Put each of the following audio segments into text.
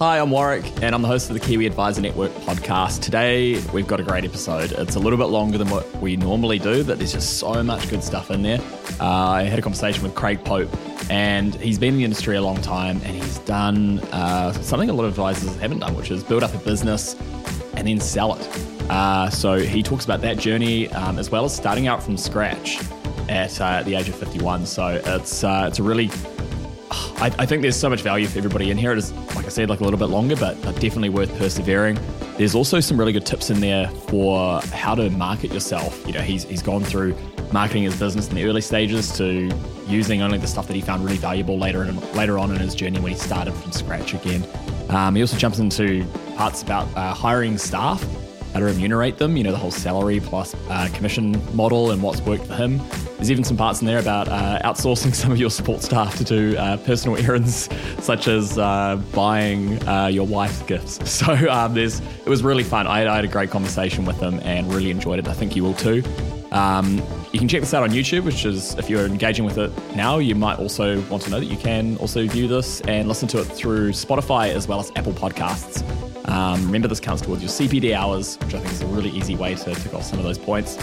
Hi, I'm Warwick, and I'm the host of the Kiwi Advisor Network podcast. Today, we've got a great episode. It's a little bit longer than what we normally do, but there's just so much good stuff in there. Uh, I had a conversation with Craig Pope, and he's been in the industry a long time, and he's done uh, something a lot of advisors haven't done, which is build up a business and then sell it. Uh, so he talks about that journey um, as well as starting out from scratch at uh, the age of 51. So it's uh, it's a really I, I, think there's so much value for everybody in here. It is, like I said, like a little bit longer, but definitely worth persevering. There's also some really good tips in there for how to market yourself. You know, he's, he's gone through marketing his business in the early stages to using only the stuff that he found really valuable later in, later on in his journey when he started from scratch again. Um, he also jumps into parts about uh, hiring staff to remunerate them, you know, the whole salary plus uh, commission model and what's worked for him. There's even some parts in there about uh, outsourcing some of your support staff to do uh, personal errands, such as uh, buying uh, your wife gifts. So um, there's, it was really fun. I, I, had a great conversation with him and really enjoyed it. I think you will too. Um, you can check this out on YouTube, which is if you're engaging with it now, you might also want to know that you can also view this and listen to it through Spotify as well as Apple Podcasts. Um, remember, this counts towards your CPD hours, which I think is a really easy way to tick off some of those points.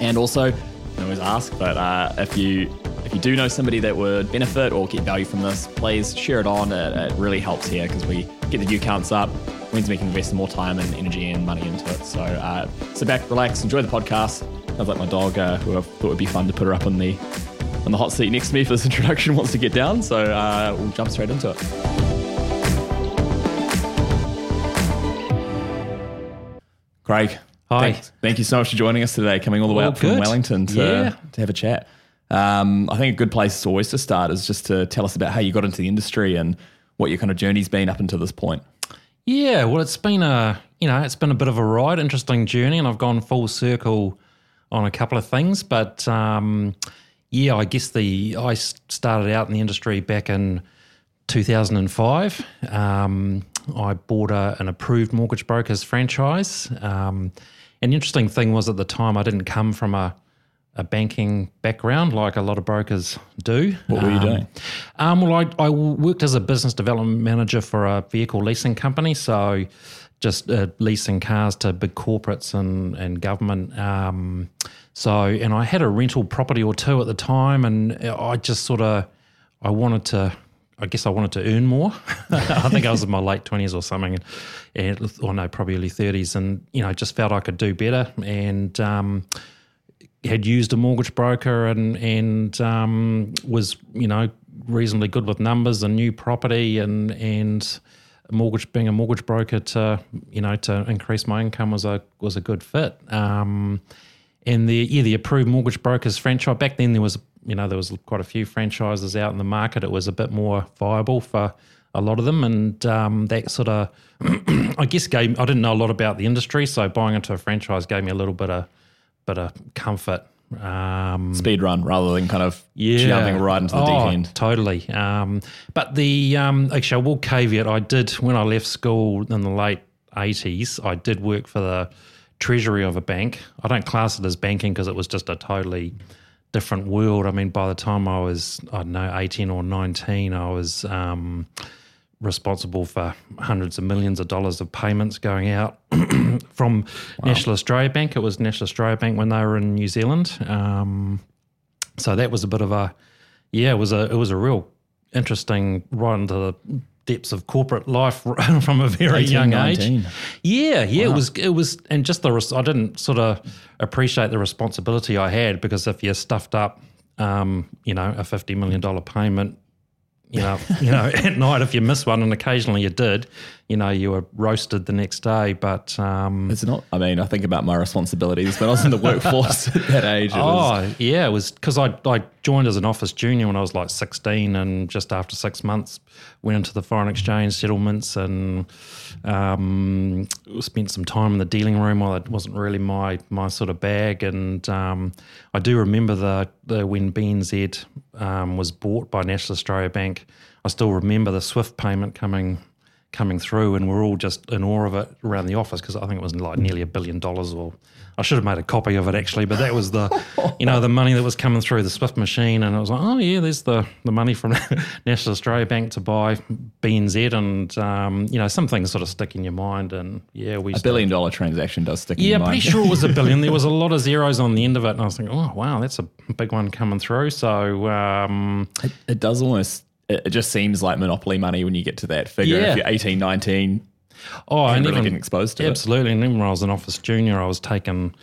And also, I always ask, but uh, if you if you do know somebody that would benefit or get value from this, please share it on. It, it really helps here because we get the view counts up, means we can invest more time and energy and money into it. So uh, sit back, relax, enjoy the podcast. Sounds like my dog, uh, who I thought would be fun to put her up on the on the hot seat next to me for this introduction, wants to get down. So uh, we'll jump straight into it. Craig, Hi. Thank, thank, you so much for joining us today, coming all the way all up good. from Wellington to, yeah. to have a chat. Um, I think a good place always to start is just to tell us about how you got into the industry and what your kind of journey's been up until this point. Yeah, well, it's been a you know it's been a bit of a ride, interesting journey, and I've gone full circle on a couple of things. But um, yeah, I guess the I started out in the industry back in 2005. Um, I bought a, an approved mortgage brokers franchise. Um, an interesting thing was at the time I didn't come from a, a banking background like a lot of brokers do. What were you um, doing? Um, well, I, I, worked as a business development manager for a vehicle leasing company. So just uh, leasing cars to big corporates and, and government. Um, so, and I had a rental property or two at the time, and I just sort of I wanted to I guess I wanted to earn more. I think I was in my late twenties or something, and, and or no, probably early thirties, and you know, just felt I could do better, and um, had used a mortgage broker, and and um, was you know reasonably good with numbers and new property, and and mortgage being a mortgage broker to you know to increase my income was a was a good fit. Um, and the yeah the approved mortgage brokers franchise back then there was you know, there was quite a few franchises out in the market. It was a bit more viable for a lot of them, and um, that sort of, I guess, gave. I didn't know a lot about the industry, so buying into a franchise gave me a little bit of, bit of comfort. Um, Speed run rather than kind of yeah, jumping right into the oh, deep end. Totally. Um, but the um, actually, I will caveat. I did when I left school in the late eighties. I did work for the treasury of a bank. I don't class it as banking because it was just a totally different world. I mean, by the time I was, I don't know, 18 or 19, I was um, responsible for hundreds of millions of dollars of payments going out from wow. National Australia Bank. It was National Australia Bank when they were in New Zealand. Um, so that was a bit of a, yeah, it was a, it was a real interesting right into the depths of corporate life from a very 18, young 19. age. Yeah, yeah, wow. it was it was, and just the I didn't sort of appreciate the responsibility I had because if you stuffed up, um, you know, a fifty million dollar payment you know, you know, at night if you miss one, and occasionally you did, you know, you were roasted the next day. But um, it's not. I mean, I think about my responsibilities when I was in the workforce at that age. oh, was, yeah, it was because I I joined as an office junior when I was like sixteen, and just after six months went into the foreign exchange settlements and um, spent some time in the dealing room. While it wasn't really my my sort of bag, and um, I do remember the the when BNZ um, was bought by National Australia Bank I still remember the SWIFT payment coming coming through, and we're all just in awe of it around the office because I think it was like nearly a billion dollars. Or I should have made a copy of it actually, but that was the, you know, the money that was coming through the Swift machine, and it was like, oh yeah, there's the the money from National Australia Bank to buy BNZ, and um, you know, some things sort of stick in your mind, and yeah, we a billion dollar transaction does stick. Yeah, in your mind. Yeah, pretty sure it was a billion. There was a lot of zeros on the end of it, and I was thinking, oh wow, that's a big one coming through. So um, it, it does almost it just seems like monopoly money when you get to that figure. Yeah. If you're 18, 19, oh, and really even getting exposed to it. absolutely. And even when I was an office junior, I was taking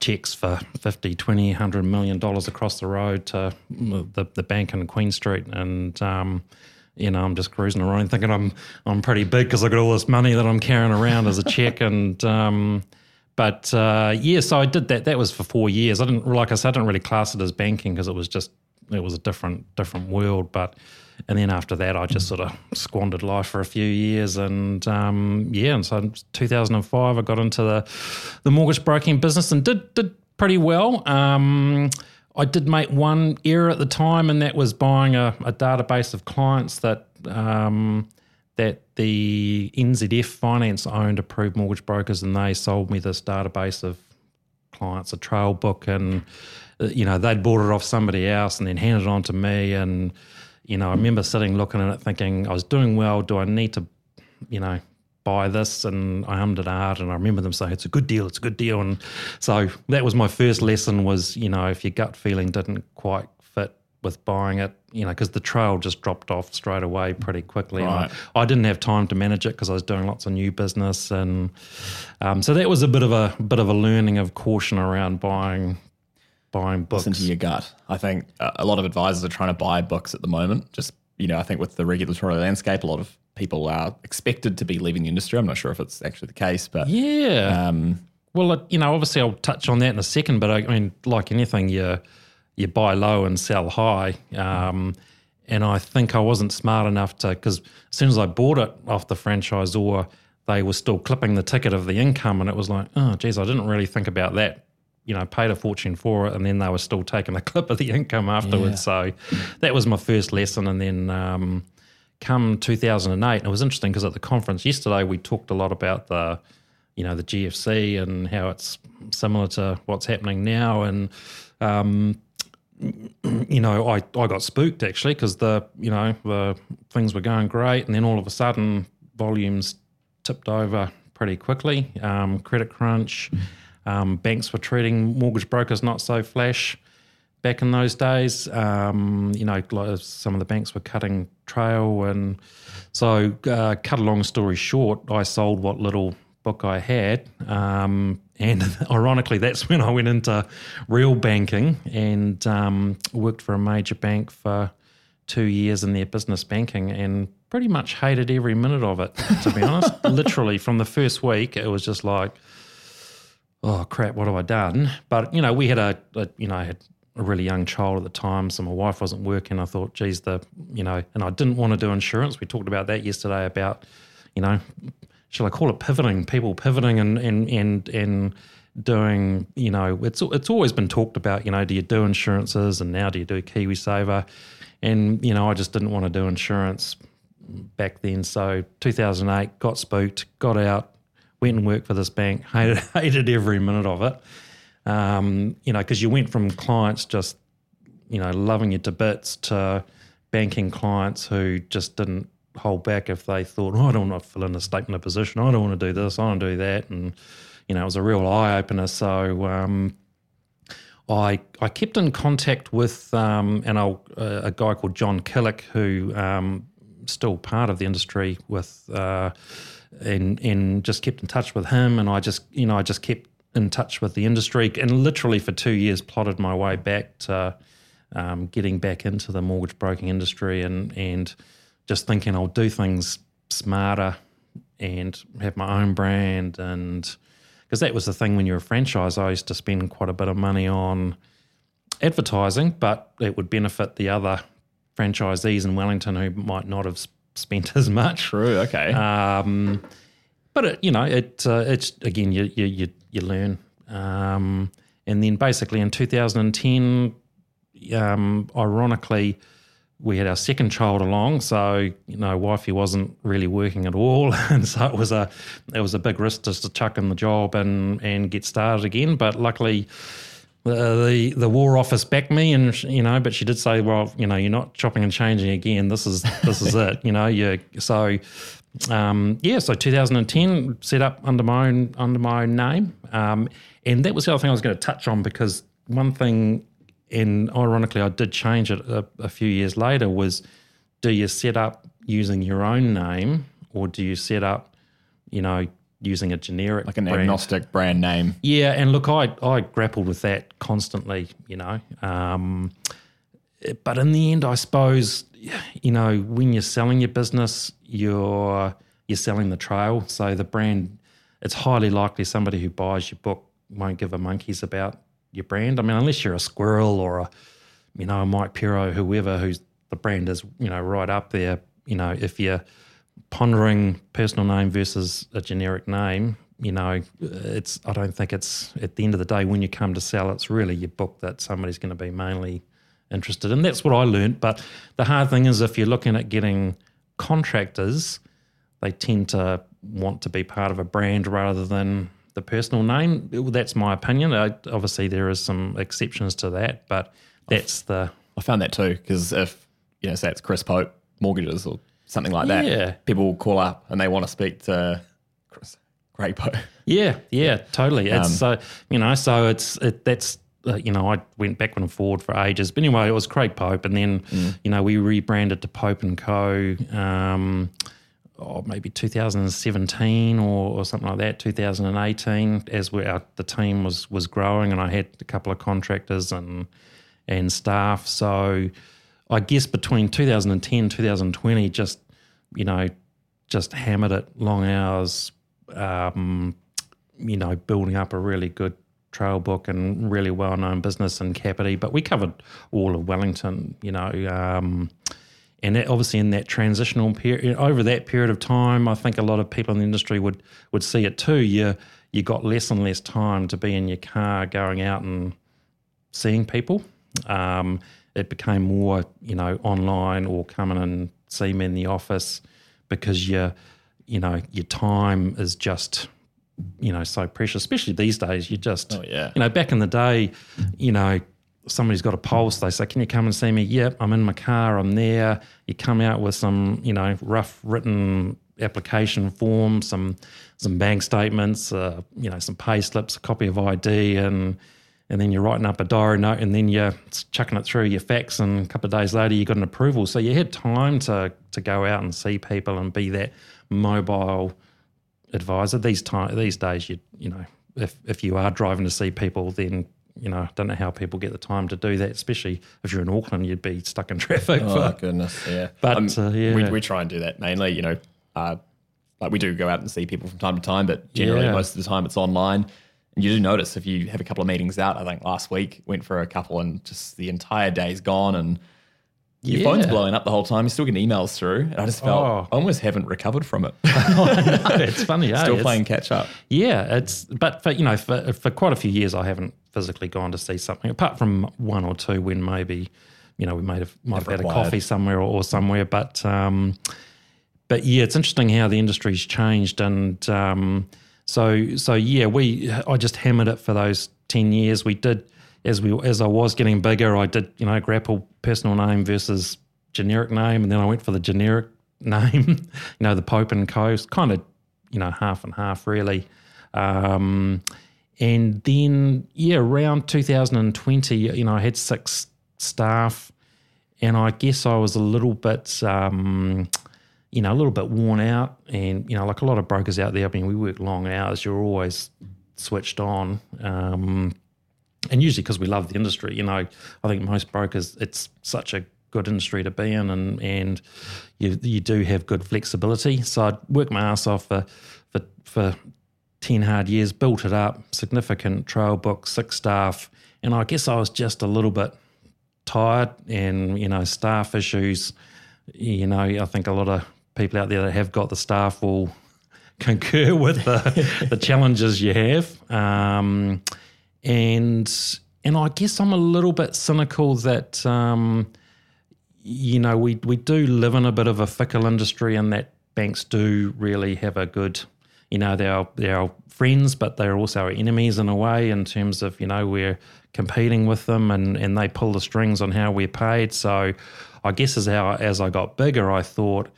checks for 50, 20, 100 million dollars across the road to the, the bank in Queen Street. And, um, you know, I'm just cruising around thinking I'm I'm pretty big because I've got all this money that I'm carrying around as a check. And um, but uh, yeah, so I did that. That was for four years. I didn't like I said, I didn't really class it as banking because it was just it was a different different world. But and then after that, I just sort of squandered life for a few years. And um, yeah, and so in 2005, I got into the the mortgage broking business and did did pretty well. Um, I did make one error at the time, and that was buying a, a database of clients that um, that the NZF Finance owned approved mortgage brokers, and they sold me this database of clients, a trail book, and uh, you know they'd bought it off somebody else and then handed it on to me, and you know I remember sitting looking at it, thinking I was doing well. Do I need to, you know? Buy this, and I hummed it out, and I remember them saying it's a good deal, it's a good deal, and so that was my first lesson. Was you know if your gut feeling didn't quite fit with buying it, you know, because the trail just dropped off straight away pretty quickly. And Right. I, I didn't have time to manage it because I was doing lots of new business, and um, so that was a bit of a bit of a learning of caution around buying buying books. listen to your gut. I think a lot of advisors are trying to buy books at the moment. Just you know, I think with the regulatory landscape, a lot of people are expected to be leaving the industry. I'm not sure if it's actually the case, but yeah. um, Well, you know, obviously I'll touch on that in a second, but I, I mean, like anything, you you buy low and sell high. Um, and I think I wasn't smart enough to because as soon as I bought it off the franchisor, they were still clipping the ticket of the income, and it was like, oh, geez, I didn't really think about that. You know, paid a fortune for it, and then they were still taking a clip of the income afterwards. So that was my first lesson, and then. Um, come 2008, and it was interesting because at the conference yesterday we talked a lot about the, you know, the GFC and how it's similar to what's happening now, and um, you know, I, I got spooked actually because the you know the things were going great, and then all of a sudden volumes tipped over pretty quickly. Um, credit crunch, um, banks were treating mortgage brokers not so flash back in those days. Um, you know, some of the banks were cutting trail, and so uh, cut a long story short, I sold what little book I had, um, and ironically, that's when I went into real banking and um, worked for a major bank for two years in their business banking, and pretty much hated every minute of it. To be honest, literally from the first week, it was just like oh crap, what have I done? But you know, we had a, a you know, I had a really young child at the time, so my wife wasn't working. I thought, geez, the you know, and I didn't want to do insurance. We talked about that yesterday about, you know, shall I call it pivoting? People pivoting and and and and doing, you know, it's it's always been talked about. You know, do you do insurances, and now do you do KiwiSaver? And you know, I just didn't want to do insurance back then. So 2008, got spooked, got out, went and worked for this bank, hated, hated every minute of it. Um, you know, because you went from clients just, you know, loving you to bits to banking clients who just didn't hold back if they thought, oh, I don't want to fill in a statement of position, I don't want to do this, I don't do that. And, you know, it was a real eye opener. So, um, I, I kept in contact with um, and uh, a guy called John Killick, who um, still part of the industry with, uh, and and just kept in touch with him, and I just you know I just kept in touch with the industry, and literally for two years plotted my way back to um, getting back into the mortgage broking industry, and and just thinking I'll do things smarter and have my own brand. And because that was the thing when you're a franchise I used to spend quite a bit of money on advertising but it would benefit the other franchisees in Wellington who might not have spent as much true. Okay. um, but it, you know, it uh, it's again you you you, you learn, um, and then basically in 2010, um, ironically, we had our second child along, so you know, wifey wasn't really working at all, and so it was a it was a big risk just to chuck in the job and and get started again. But luckily, the the, the war office backed me, and you know, but she did say, well, you know, you're not chopping and changing again. This is this is it. You know, you so. Um, yeah, so 2010 set up under my own under my own name, um, and that was the other thing I was going to touch on because one thing and ironically, I did change it a, a, few years later. Was do you set up using your own name, or do you set up, you know, using a generic like an brand? agnostic brand name? Yeah, and look, I I grappled with that constantly, you know. Um, but in the end, I suppose, you know, when you're selling your business, you're you're selling the trail. So the brand, it's highly likely somebody who buys your book won't give a monkeys about your brand. I mean, unless you're a squirrel or a, you know, a Mike Pero, whoever, who's the brand is, you know, right up there. You know, if you're pondering personal name versus a generic name, you know, it's. I don't think it's at the end of the day when you come to sell, it's really your book that somebody's going to be mainly interested in. That's what I learned. But the hard thing is if you're looking at getting contractors, they tend to want to be part of a brand rather than the personal name. That's my opinion. I, obviously, there is some exceptions to that, but that's the. I found that too because if you know, say it's Chris Pope mortgages or something like that, yeah. people will call up and they want to speak to Pope. Yeah, yeah, totally. It's um, so you know, so it's it, that's uh, you know, I went back and forward for ages. But anyway, it was Craig Pope, and then mm. you know we rebranded to Pope and Co. Um, oh, maybe 2017 or, or, something like that, 2018, as we, our, the team was was growing, and I had a couple of contractors and and staff. So I guess between 2010 2020, just you know, just hammered it, long hours, um, you know, building up a really good trail book and really well known business in Kapiti. But we covered all of Wellington, you know. Um, and that, obviously in that transitional period over that period of time i think a lot of people in the industry would would see it too you you got less and less time to be in your car going out and seeing people um, it became more you know online or coming and see me in the office because you you know your time is just you know so precious especially these days you just oh, yeah. you know back in the day you know somebody's got a pulse, they say, Can you come and see me? Yep, I'm in my car, I'm there. You come out with some, you know, rough written application form, some some bank statements, uh, you know, some pay slips, a copy of ID, and and then you're writing up a diary note, and then you're chucking it through your fax, and a couple of days later you got an approval. So you had time to to go out and see people and be that mobile advisor. These time these days, you you know, if if you are driving to see people, then you know, I don't know how people get the time to do that, especially if you're in Auckland, you'd be stuck in traffic. Oh, but, goodness, yeah. But um, uh, yeah. We, we try and do that mainly, you know, uh, like we do go out and see people from time to time, but generally yeah. most of the time it's online. And you do notice if you have a couple of meetings out, I think last week went for a couple and just the entire day's gone and your yeah. phone's blowing up the whole time. You're still getting emails through. And I just felt oh. I almost haven't recovered from it. it's funny. Still it's, playing catch up. Yeah, it's but for you know for for quite a few years I haven't physically gone to see something apart from one or two when maybe you know we might have might have had required. a coffee somewhere or, or somewhere. But um, but yeah, it's interesting how the industry's changed and um, so so yeah, we I just hammered it for those ten years. We did as we as I was getting bigger, I did you know grapple personal name versus generic name, and then I went for the generic name. you know, the Pope and Coast, kind of you know half and half really. Um, and then yeah, around 2020, you know, I had six staff, and I guess I was a little bit. Um, you know, a little bit worn out, and you know, like a lot of brokers out there. I mean, we work long hours. You're always switched on. Um, and usually because we love the industry, you know, I think most brokers, it's such a good industry to be in, and and you you do have good flexibility. So I worked my ass off for for for ten hard years, built it up, significant trail book, six staff, and I guess I was just a little bit tired, and you know, staff issues. You know, I think a lot of people out there that have got the staff will concur with the, the challenges you have. Um, and and I guess I'm a little bit cynical that um, you know, we we do live in a bit of a fickle industry, and that banks do really have a good, you know, they're they're our friends, but they're also our enemies in a way in terms of you know we're competing with them, and and they pull the strings on how we're paid. So, I guess as how as I got bigger, I thought,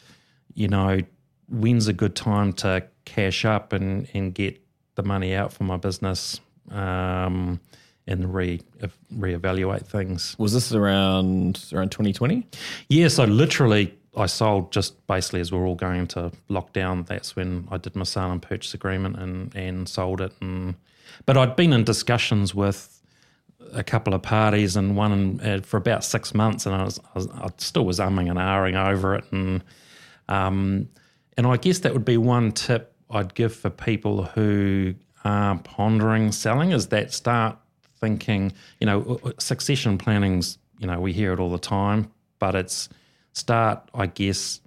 you know, when's a good time to cash up and and get the money out for my business. Um, and re reevaluate things. Was this around around 2020? Yeah, so literally I sold just basically as we are all going into lockdown. That's when I did my sale and purchase agreement and and sold it. And but I'd been in discussions with a couple of parties and one in, uh, for about six months, and I was, I was, I still was umming and ahhing over it. And um, and I guess that would be one tip I'd give for people who are pondering selling is that start thinking, you know, succession planning's, you know, we hear it all the time, but it's start, I guess,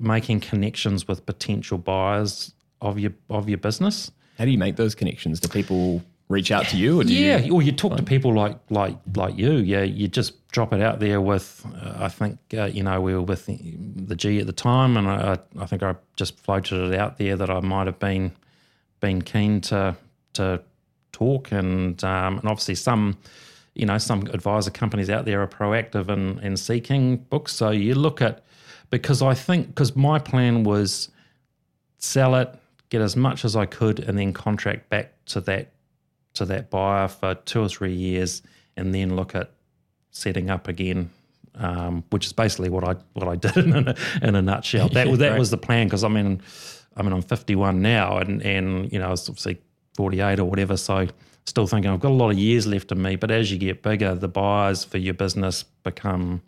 making connections with potential buyers of your of your business. How do you make those connections? Do people reach out to you? Or yeah, you, or you talk to people like like like you. Yeah, you just drop it out there with. Uh, I think uh, you know we were with the, the G at the time, and I, I think I just floated it out there that I might have been been keen to to talk, and um, and obviously some, you know, some advisor companies out there are proactive in in seeking books. So you look at because I think because my plan was sell it, get as much as I could, and then contract back to that to that buyer for two or three years, and then look at setting up again um, which is basically what I what I did in a, in a nutshell. That was that right. was the plan because I mean, I mean I'm 51 now, and and you know I was obviously 48 or whatever. So still thinking I've got a lot of years left in me. But as you get bigger, the buyers for your business become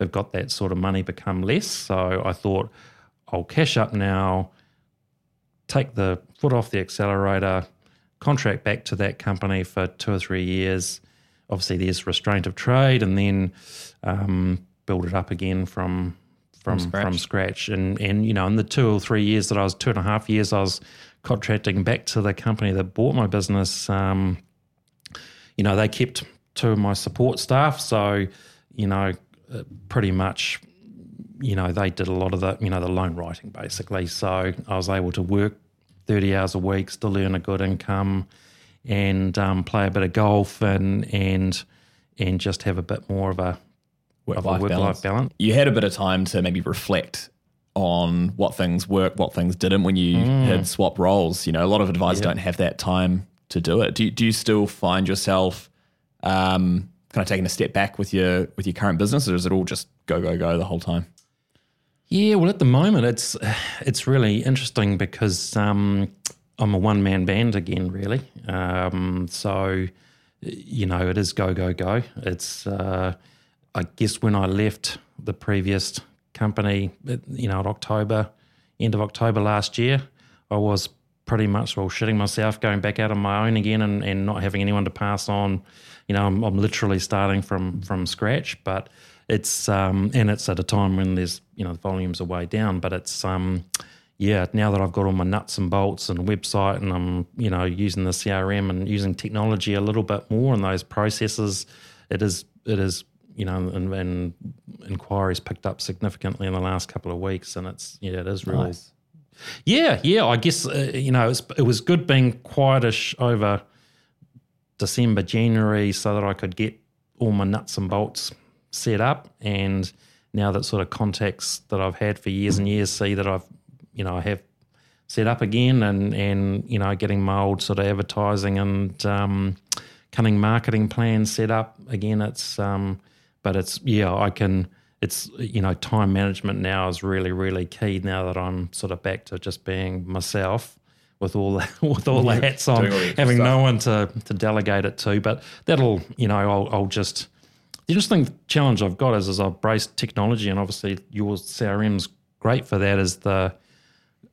have got that sort of money become less. So I thought I'll cash up now, take the foot off the accelerator, contract back to that company for two or three years. Obviously, there's restraint of trade, and then um, build it up again from from from scratch. from scratch. And and you know, in the two or three years that I was two and a half years, I was contracting back to the company that bought my business, um, you know, they kept two of my support staff. So, you know, uh, pretty much, you know, they did a lot of the, you know, the loan writing basically. So I was able to work 30 hours a week, still earn a good income and um, play a bit of golf and, and, and just have a bit more of a work-life balance. balance. You had a bit of time to maybe reflect on what things worked, what things didn't when you mm. had swap roles. You know, a lot of advisors yeah. don't have that time to do it. Do you, do you still find yourself um, kind of taking a step back with your with your current business, or is it all just go go go the whole time? Yeah, well, at the moment it's it's really interesting because um, I'm a one man band again, really. Um, so you know, it is go go go. It's uh, I guess when I left the previous company, you know, at October, end of October last year, I was pretty much well shitting myself, going back out on my own again, and, and not having anyone to pass on. You know, I'm, I'm literally starting from from scratch, but it's um, and it's at a time when there's you know the volumes are way down, but it's um, yeah. Now that I've got all my nuts and bolts and website, and I'm you know using the CRM and using technology a little bit more in those processes, it is it is you know, and, and inquiries picked up significantly in the last couple of weeks, and it's yeah, it is really. Nice. Yeah, yeah. I guess uh, you know it was, it was good being quietish over December, January, so that I could get all my nuts and bolts set up, and now that sort of contacts that I've had for years and years see that I've, you know, I have set up again, and and you know, getting my old sort of advertising and um, cunning marketing plan set up again. It's um, but it's yeah, I can. It's you know, time management now is really really key. Now that I'm sort of back to just being myself with all the, with all the hats on, having stuff. no one to to delegate it to. But that'll you know, I'll, I'll just the interesting challenge I've got is as I've braced technology, and obviously your CRM's great for that. Is the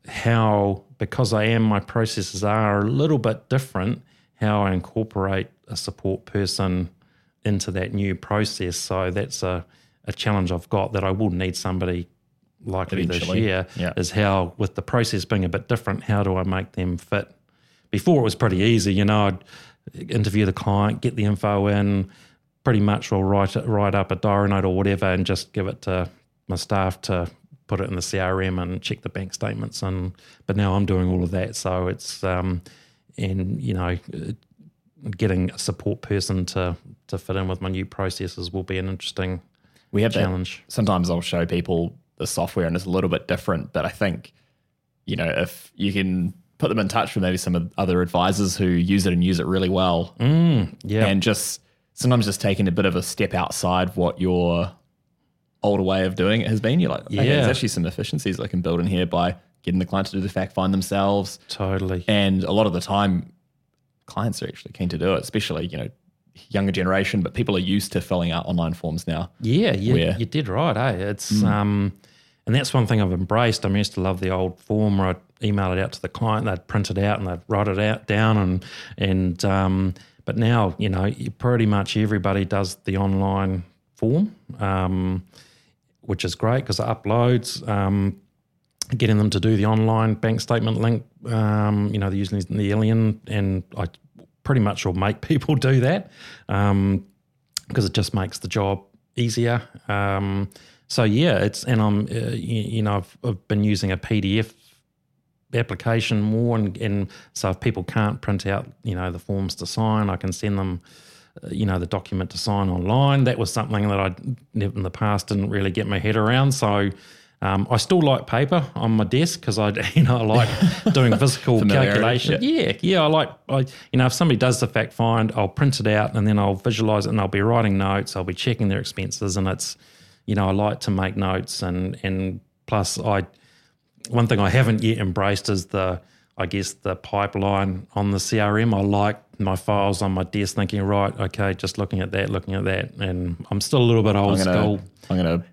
how because I am my processes are a little bit different. How I incorporate a support person into that new process. So that's a, a challenge I've got that I will need somebody likely Eventually. this year yeah. is how, with the process being a bit different, how do I make them fit? Before it was pretty easy, you know, I'd interview the client, get the info in, pretty much will write it, write up a diary note or whatever, and just give it to my staff to put it in the CRM and check the bank statements. And but now I'm doing all of that, so it's um, and you know, getting a support person to to fit in with my new processes will be an interesting we have challenge. That. Sometimes I'll show people the software and it's a little bit different, but I think you know if you can put them in touch with maybe some other advisors who use it and use it really well, mm, yeah, and just sometimes just taking a bit of a step outside what your older way of doing it has been. You're like, okay, Yeah. there's actually some efficiencies I can build in here by getting the client to do the fact find themselves. totally. And a lot of the time, clients are actually keen to do it, especially, you know, younger generation, but people are used to filling out online forms now. Yeah, you, where- you did right, eh? It's Mm. um, and that's one thing I've embraced. I used to love the old form where I'd email it out to the client, they'd print it out and they'd write it out down, and and um, but now you know pretty much everybody does the online form, um, which is great because it uploads. Um, getting them to do the online bank statement link, um, you know, they're using the Illion, and I pretty much will make people do that. Um, because it just makes the job easier. Um, so yeah, it's and I'm uh, you, you know I've, I've been using a PDF application more, and, and so if people can't print out you know the forms to sign, I can send them uh, you know the document to sign online. That was something that I never in the past didn't really get my head around. So. Um, I still like paper on my desk because I, you know, I like doing physical calculation. Yeah, yeah, I like, I, you know, if somebody does the fact find, I'll print it out and then I'll visualize it and I'll be writing notes. I'll be checking their expenses and it's, you know, I like to make notes and and plus I, one thing I haven't yet embraced is the, I guess the pipeline on the CRM. I like my files on my desk, thinking, right, okay, just looking at that, looking at that, and I'm still a little bit old I'm gonna, school. I'm gonna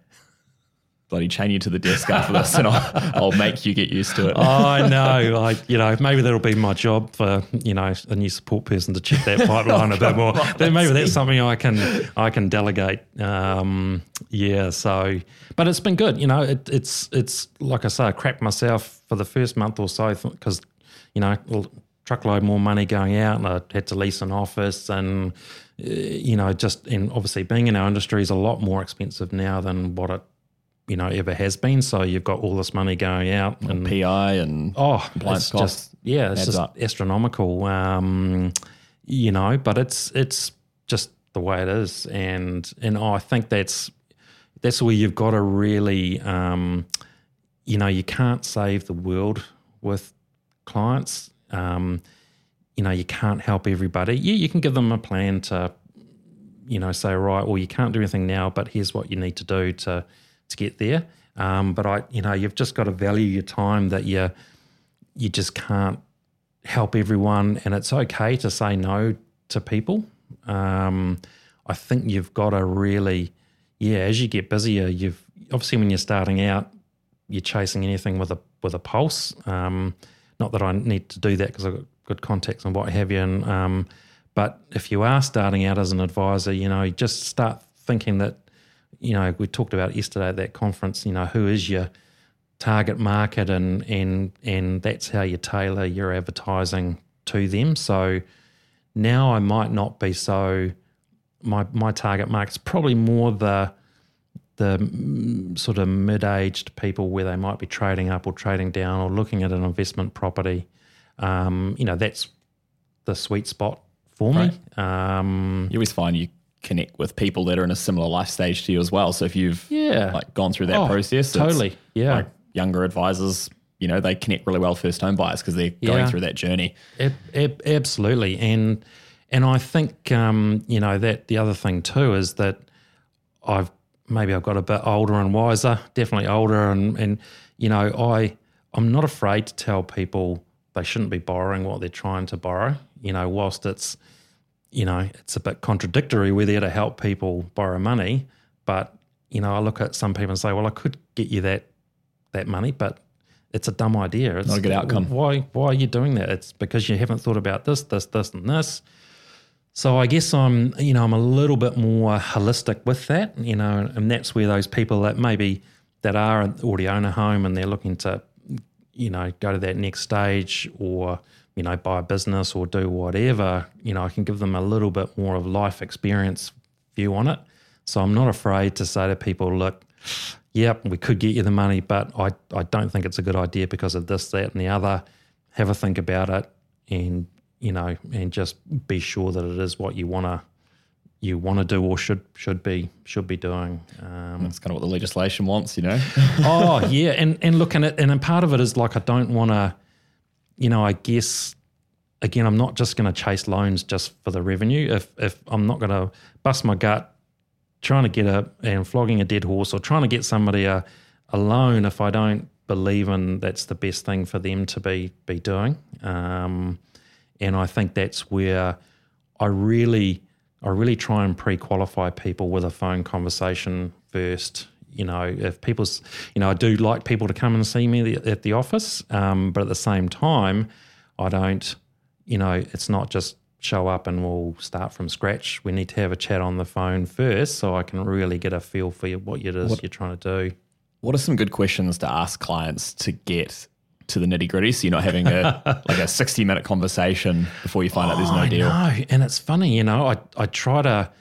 bloody chain you to the desk after this, and I'll, I'll make you get used to it. I know. I, you know, maybe that'll be my job for you know a new support person to check that pipeline a bit more. Then maybe that's something I can I can delegate. Um, yeah. So, but it's been good. You know, it, it's it's like I say, I crapped myself for the first month or so because you know truckload more money going out, and I had to lease an office and. uh, You know, just and obviously being in our industry is a lot more expensive now than what it, you know, ever has been. So you've got all this money going out, and PI and Oh, it's just yeah, it's just up. astronomical. Um, you know, but it's it's just the way it is, and and I think that's that's where you've got to really, um, you know, you can't save the world with clients. Um, you know, you can't help everybody. Yeah, you can give them a plan to, you know, say right, well, you can't do anything now, but here's what you need to do to to get there. Um, but I, you know, you've just got to value your time that you you just can't help everyone, and it's okay to say no to people. Um, I think you've got to really, yeah, as you get busier, you've obviously when you're starting out, you're chasing anything with a with a pulse. Um, not that I need to do that because I've got good contacts and what have you. And um, but if you are starting out as an advisor, you know, just start thinking that, you know, we talked about yesterday at that conference. You know, who is your target market, and and and that's how you tailor your advertising to them. So now I might not be so. My my target market's probably more the the sort of mid-aged people where they might be trading up or trading down or looking at an investment property. Um, you know, that's the sweet spot for me. Um, You always find you connect with people that are in a similar life stage to you as well. So if you've yeah, like gone through that Oh, process, totally. Yeah. like younger advisors, you know, they connect really well first home buyers because they're Yeah. going through that journey. Ab- ab- absolutely, and and I think um, you know that the other thing too is that I've maybe I've got a bit older and wiser, definitely older, and and you know I I'm not afraid to tell people they shouldn't be borrowing what they're trying to borrow. You know, whilst it's you know it's a bit contradictory, we're there to help people borrow money, but you know I look at some people and say, well, I could get you that that money, but it's a dumb idea. It's Not a good outcome. Why why are you doing that? It's because you haven't thought about this, this, this, and this. So I guess I'm, you know, I'm a little bit more holistic with that, you know, and that's where those people that maybe that are already own a home and they're looking to, you know, go to that next stage or, you know, buy a business or do whatever, you know, I can give them a little bit more of life experience view on it. So I'm not afraid to say to people, look, yep, we could get you the money, but I, I don't think it's a good idea because of this, that, and the other. Have a think about it, and you know, and just be sure that it is what you want to you want to do or should should be should be doing. Um, That's kind of what the legislation wants, you know. oh yeah, and and looking at and part of it is like I don't want to, you know, I guess again I'm not just going to chase loans just for the revenue. If if I'm not going to bust my gut trying to get a and flogging a dead horse or trying to get somebody a a loan if I don't believe in that's the best thing for them to be be doing. Um, and I think that's where I really I really try and pre-qualify people with a phone conversation first. You know, if people's, you know, I do like people to come and see me at the office, um, but at the same time, I don't, you know, it's not just show up and we'll start from scratch. We need to have a chat on the phone first, so I can really get a feel for what it is what, you're trying to do. What are some good questions to ask clients to get to the nitty gritty? So you're not having a like a 60 minute conversation before you find oh, out there's no I deal. Know. And it's funny, you know, I, I try to,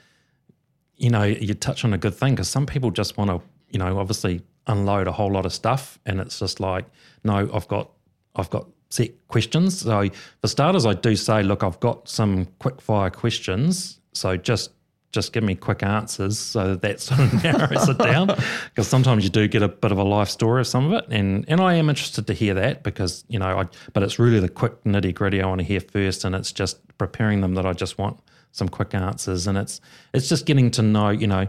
you know, you touch on a good thing because some people just want to, you know, obviously unload a whole lot of stuff. And it's just like, no, I've got, I've got set questions. So for starters, I do say, look, I've got some quick fire questions. So just just give me quick answers so that, that sort of narrows it down. Because sometimes you do get a bit of a life story of some of it, and and I am interested to hear that because you know, I but it's really the quick nitty gritty I want to hear first, and it's just preparing them that I just want some quick answers, and it's it's just getting to know, you know,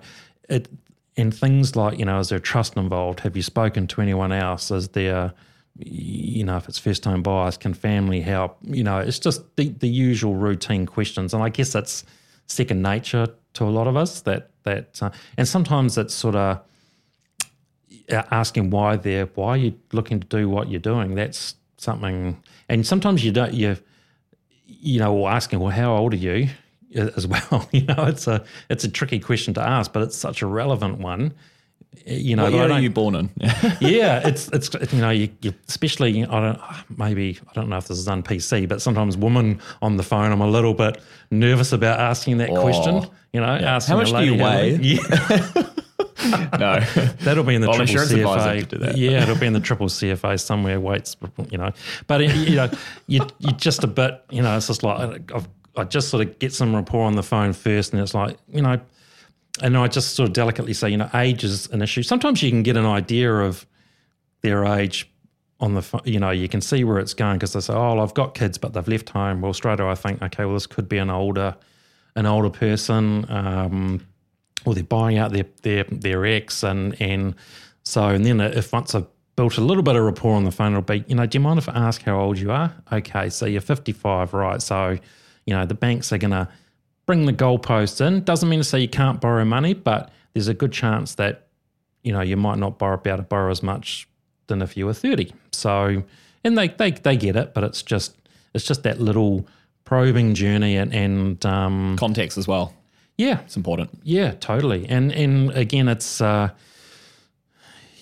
it and things like you know, is there trust involved? Have you spoken to anyone else? Is there you know, if it's first time buyers, can family help? You know, it's just the, the usual routine questions. And I guess it's second nature to a lot of us. That that uh, and sometimes it's sort of uh, asking why they're why are you looking to do what you're doing. That's something. And sometimes you don't you you know or asking well how old are you as well. you know it's a it's a tricky question to ask, but it's such a relevant one you know, what year are you born in? yeah, it's it's you know, you, you, especially I don't ah, maybe I don't know if this is on PC, but sometimes women on the phone, I'm a little bit nervous about asking that oh, question. You know, yeah. how much do you weigh? Yeah. no, that'll be in the well, triple CFA. Yeah, it'll be in the triple CFA somewhere. Weights, you know, but you know, you you just a bit, you know, it's just like I've, I just sort of get some rapport on the phone first, and it's like you know and I just sort of delicately say, you know, age is an issue. Sometimes you can get an idea of their age on the, you know, you can see where it's going because they say, oh, I've got kids, but they've left home. Well, straight away I think, okay, well, this could be an older, an older person, um, or they're buying out their their their ex, and and so and then if once I've built a little bit of rapport on the phone, it'll be, you know, do you mind if I ask how old you are? Okay, so you're 55, right? So, you know, the banks are going to bring the goalposts in. Doesn't mean to say you can't borrow money, but there's a good chance that you know you might not borrow, be able to borrow as much than if you were 30. So, and they they they get it, but it's just it's just that little probing journey and and um, context as well. Yeah, it's important. Yeah, totally. And and again, it's. Uh,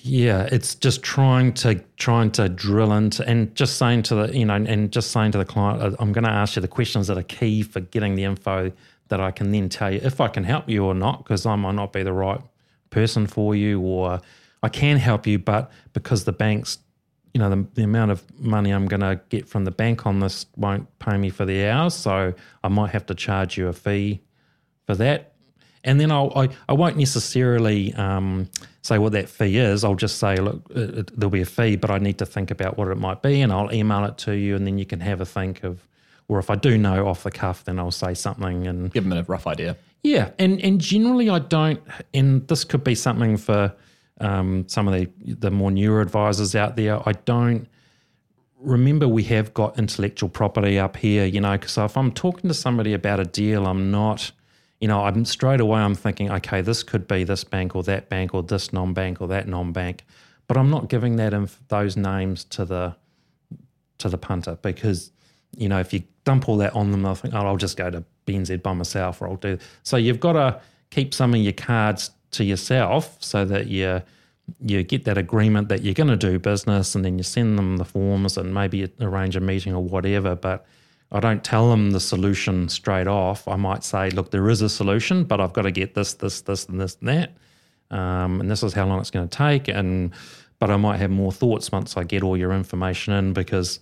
yeah, it's just trying to trying to drill into and just saying to the you know and just saying to the client, uh, I'm going to ask you the questions that are key for getting the info that I can then tell you if I can help you or not, because I might not be the right person for you, or I can help you, but because the banks, you know, the, the amount of money I'm going to get from the bank on this won't pay me for the hours, so I might have to charge you a fee for that. And then I'll, I, I won't necessarily um, say what that fee is. I'll just say, look, it, it, there'll be a fee, but I need to think about what it might be, and I'll email it to you, and then you can have a think of or if I do know off the cuff, then I'll say something and give them a rough idea. Yeah, and and generally I don't, and this could be something for um, some of the the more newer advisors out there. I don't remember we have got intellectual property up here, you know. So if I'm talking to somebody about a deal, I'm not, you know, I'm straight away I'm thinking, okay, this could be this bank or that bank or this non-bank or that non-bank, but I'm not giving that inf- those names to the to the punter because you know, if you dump all that on them, they'll think, oh, I'll just go to BNZ by myself or I'll do. So you've got to keep some of your cards to yourself so that you you get that agreement that you're going to do business and then you send them the forms and maybe arrange a meeting or whatever. But I don't tell them the solution straight off. I might say, look, there is a solution, but I've got to get this, this, this, and this, and that. Um, and this is how long it's going to take. And but I might have more thoughts once I get all your information in because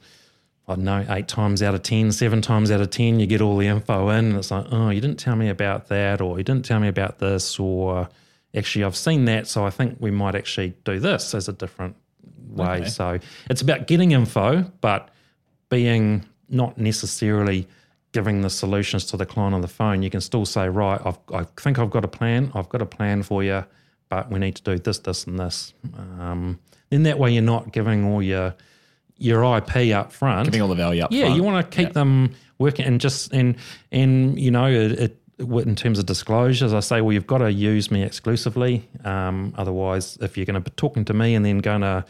I know eight times out of ten, seven times out of ten, you get all the info in, and it's like, oh, you didn't tell me about that, or you didn't tell me about this, or actually I've seen that, so I think we might actually do this as a different way. Okay. So it's about getting info, but being not necessarily giving the solutions to the client on the phone. You can still say, right, I've, I think I've got a plan. I've got a plan for you, but we need to do this, this, and this. Um, then that way you're not giving all your your IP up front. Giving all the value up Yeah, front. you want to keep Yeah. them working and just and and you know it, it in terms of disclosures, I say well you've got to use me exclusively. Um, otherwise, if you're going to be talking to me and then going to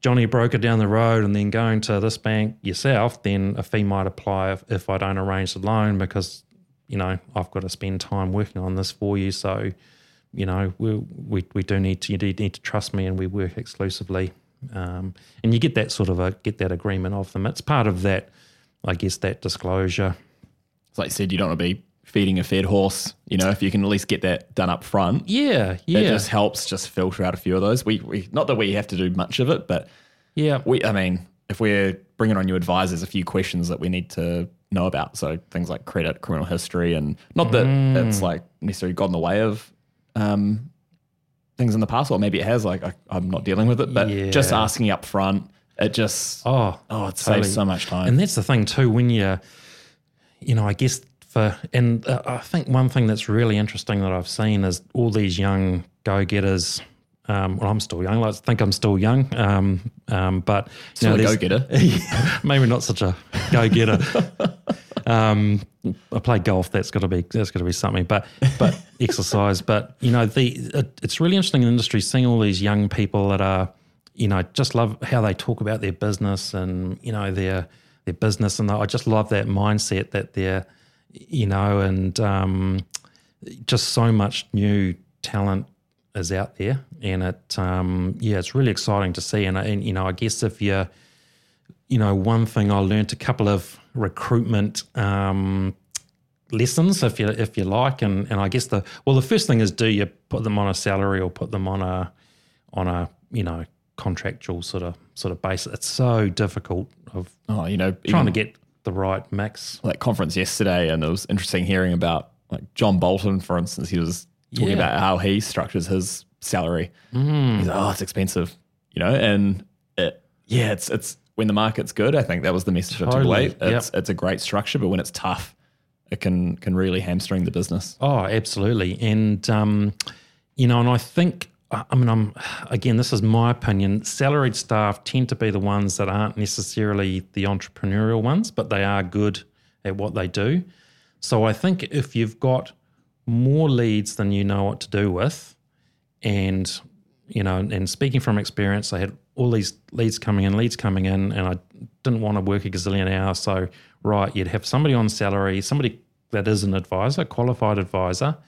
Johnny broker down the road and then going to this bank yourself, then a fee might apply if, if I don't arrange the loan because you know I've got to spend time working on this for you. So you know we we, we do need to you do need to trust me and we work exclusively. Um, and you get that sort of a get that agreement of them. It's part of that, I guess, that disclosure. It's like you said, you don't want to be feeding a fed horse. You know, if you can at least get that done up front, Yeah, yeah, it just helps just filter out a few of those. We, we not that we have to do much of it, but yeah, we, I mean, if we're bringing on new advisors, a few questions that we need to know about. So things like credit, criminal history, and not that Mm. it's like necessarily got in the way of um, things in the past, or maybe it has. Like I, I'm not dealing with it, but just asking up front, it just Oh, oh, it totally. saves so much time. And that's the thing too. When you, you know, I guess for and uh, I think one thing that's really interesting that I've seen is all these young go getters. Um, well, I'm still young. I think I'm still young, um, um, but you Still a go-getter. maybe not such a go getter. um, I play golf. That's got to be that's got to be something. But but exercise. But you know, the it, it's really interesting in the industry seeing all these young people that are, you know, just love how they talk about their business and you know their their business, and I just love that mindset that they're, you know, and um, just so much new talent is out there, and it um, yeah, it's really exciting to see. And, and you know, I guess if you're you know, one thing I learned a couple of recruitment um, lessons, if you if you like, and and I guess the well, the first thing is do you put them on a salary or put them on a on a you know contractual sort of sort of basis. It's so difficult of oh, you know, trying to get the right mix. that conference yesterday, and it was interesting hearing about like John Bolton, for instance. He was talking Yeah. about how he structures his salary. Mm. He's like, oh, it's expensive, you know, and it, yeah, it's it's when the market's good. I think that was the message I took away. It's it's a great structure, but when it's tough, it can can really hamstring the business. Oh, absolutely. And, um, you know, and I think, I mean, I'm, again, this is my opinion. Salaried staff tend to be the ones that aren't necessarily the entrepreneurial ones, but they are good at what they do. So I think if you've got more leads than you know what to do with, and, you know, and speaking from experience, I had all these leads coming in, leads coming in, and I didn't want to work a gazillion hours. So, right, you'd have somebody on salary, somebody that is an advisor, qualified advisor.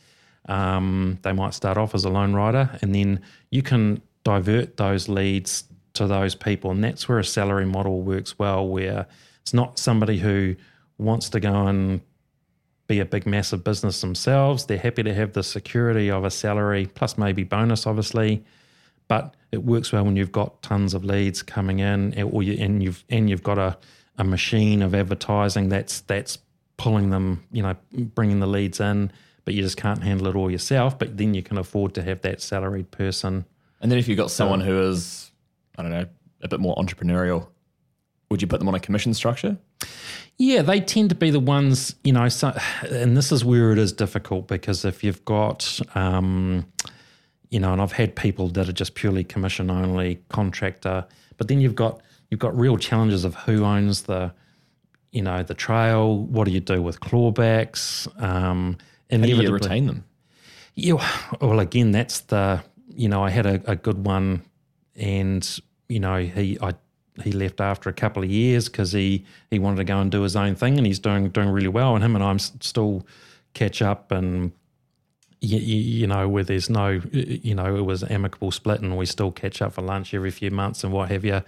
Um, they might start off as a loan writer, and then you can divert those leads to those people. And that's where a salary model works well, where it's not somebody who wants to go and be a big, massive business themselves. They're happy to have the security of a salary plus maybe bonus, obviously. But it works well when you've got tons of leads coming in, and- or you, and you've and you've got a, a machine of advertising that's that's pulling them, you know, bringing the leads in. But you just can't handle it all yourself. But then you can afford to have that salaried person. And then if you've got someone who is, I don't know, a bit more entrepreneurial, would you put them on a commission structure? Yeah, they tend to be the ones, you know, so, and this is where it is difficult because if you've got, um, you know, and I've had people that are just purely commission only contractor, but then you've got you've got real challenges of who owns the, you know, the trail. What do you do with clawbacks? Um, How do you retain them? yeah, well, again, that's the you know I had a, a good one, and you know he I he left after a couple of years because he he wanted to go and do his own thing, and he's doing doing really well. And him and I am still catch up, and you, you know where there's no you know it was amicable split, and we still catch up for lunch every few months and what have you.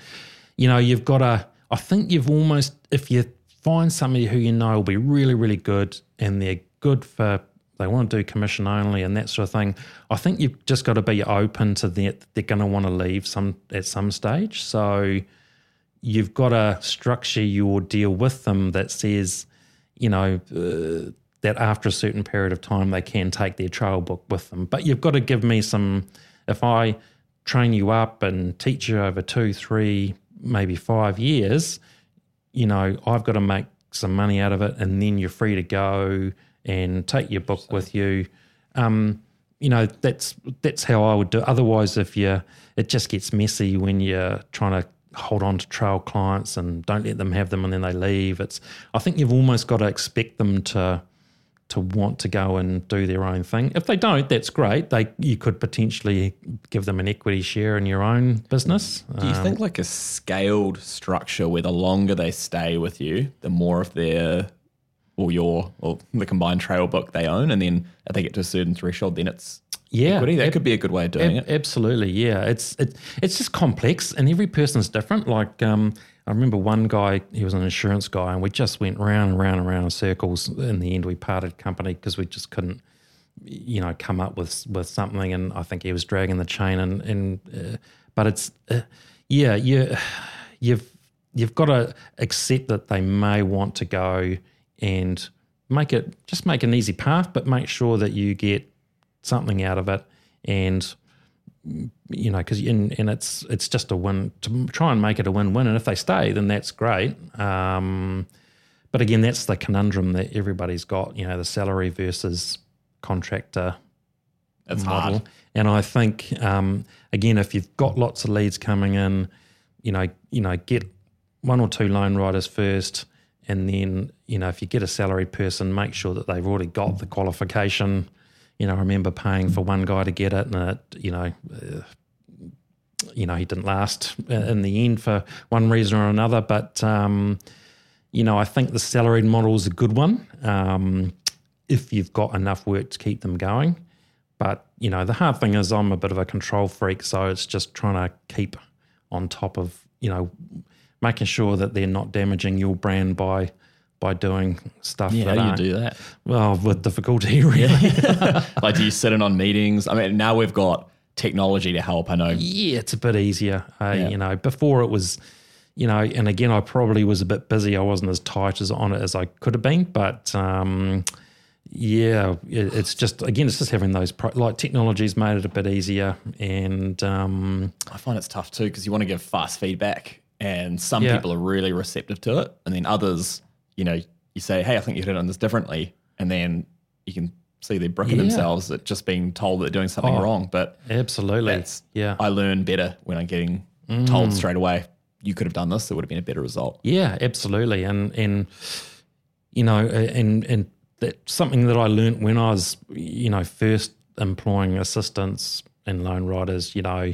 You know, you've got to. I think you've almost if you find somebody who you know will be really, really good and they're good for they want to do commission only and that sort of thing. I think you've just got to be open to that. They're going to want to leave some at some stage. So you've got to structure your deal with them that says, you know, uh, that after a certain period of time they can take their trail book with them. But you've got to give me some. If I train you up and teach you over two, three, maybe five years, you know, I've got to make some money out of it, and then you're free to go and take your book with you. Um, you know, that's that's how I would do. Otherwise, if you, it just gets messy when you're trying to hold on to trail clients and don't let them have them, and then they leave. It's I think you've almost got to expect them to to want to go and do their own thing. If they don't, that's great. They you could potentially give them an equity share in your own business. Do you um, think like a scaled structure where the longer they stay with you, the more of their or your or the combined trail book they own, and then if they get to a certain threshold, then it's yeah, equity. That ab- could be a good way of doing ab- it. Absolutely, yeah. It's it, it's just complex, and every person's different. Like um, I remember one guy, he was an insurance guy, and we just went round and round and round in circles. In the end, we parted company because we just couldn't, you know, come up with with something. And I think he was dragging the chain. And and uh, but it's uh, yeah, you you've you've got to accept that they may want to go and make it just make an easy path, but make sure that you get something out of it. And you know because and, and it's it's just a win to try and make it a win-win. And if they stay then that's great. Um, but again that's the conundrum that everybody's got you know the salary versus contractor that's model. hard. and i think um, again if you've got lots of leads coming in you know you know get one or two loan writers first and then you know if you get a salaried person make sure that they've already got the qualification you know, I remember paying for one guy to get it, and it, you know, uh, you know, he didn't last in the end for one reason or another. But um, you know, I think the salaried model is a good one um, if you've got enough work to keep them going. But you know, the hard thing is I'm a bit of a control freak, so it's just trying to keep on top of you know making sure that they're not damaging your brand by by doing stuff. Yeah, that how do you do that? Well, with difficulty, really. like, do you sit in on meetings? I mean, now we've got technology to help. I know. Yeah, it's a bit easier. Uh, yeah. You know, before it was, you know, and again, I probably was a bit busy. I wasn't as tight as on it as I could have been, but. Um, yeah, it's just again, it's just having those pro- like technology's made it a bit easier, and um, I find it's tough too because you want to give fast feedback, and some yeah. people are really receptive to it, and then others you know, you say, hey, I think you have done this differently. And then you can see they're bricking yeah. themselves at just being told that they're doing something oh, wrong. But absolutely. yeah. I learn better when I'm getting mm. told straight away, you could have done this, it would have been a better result. Yeah, absolutely. And, and, you know, and, and that's something that I learned when I was, you know, first employing assistants and loan writers, you know,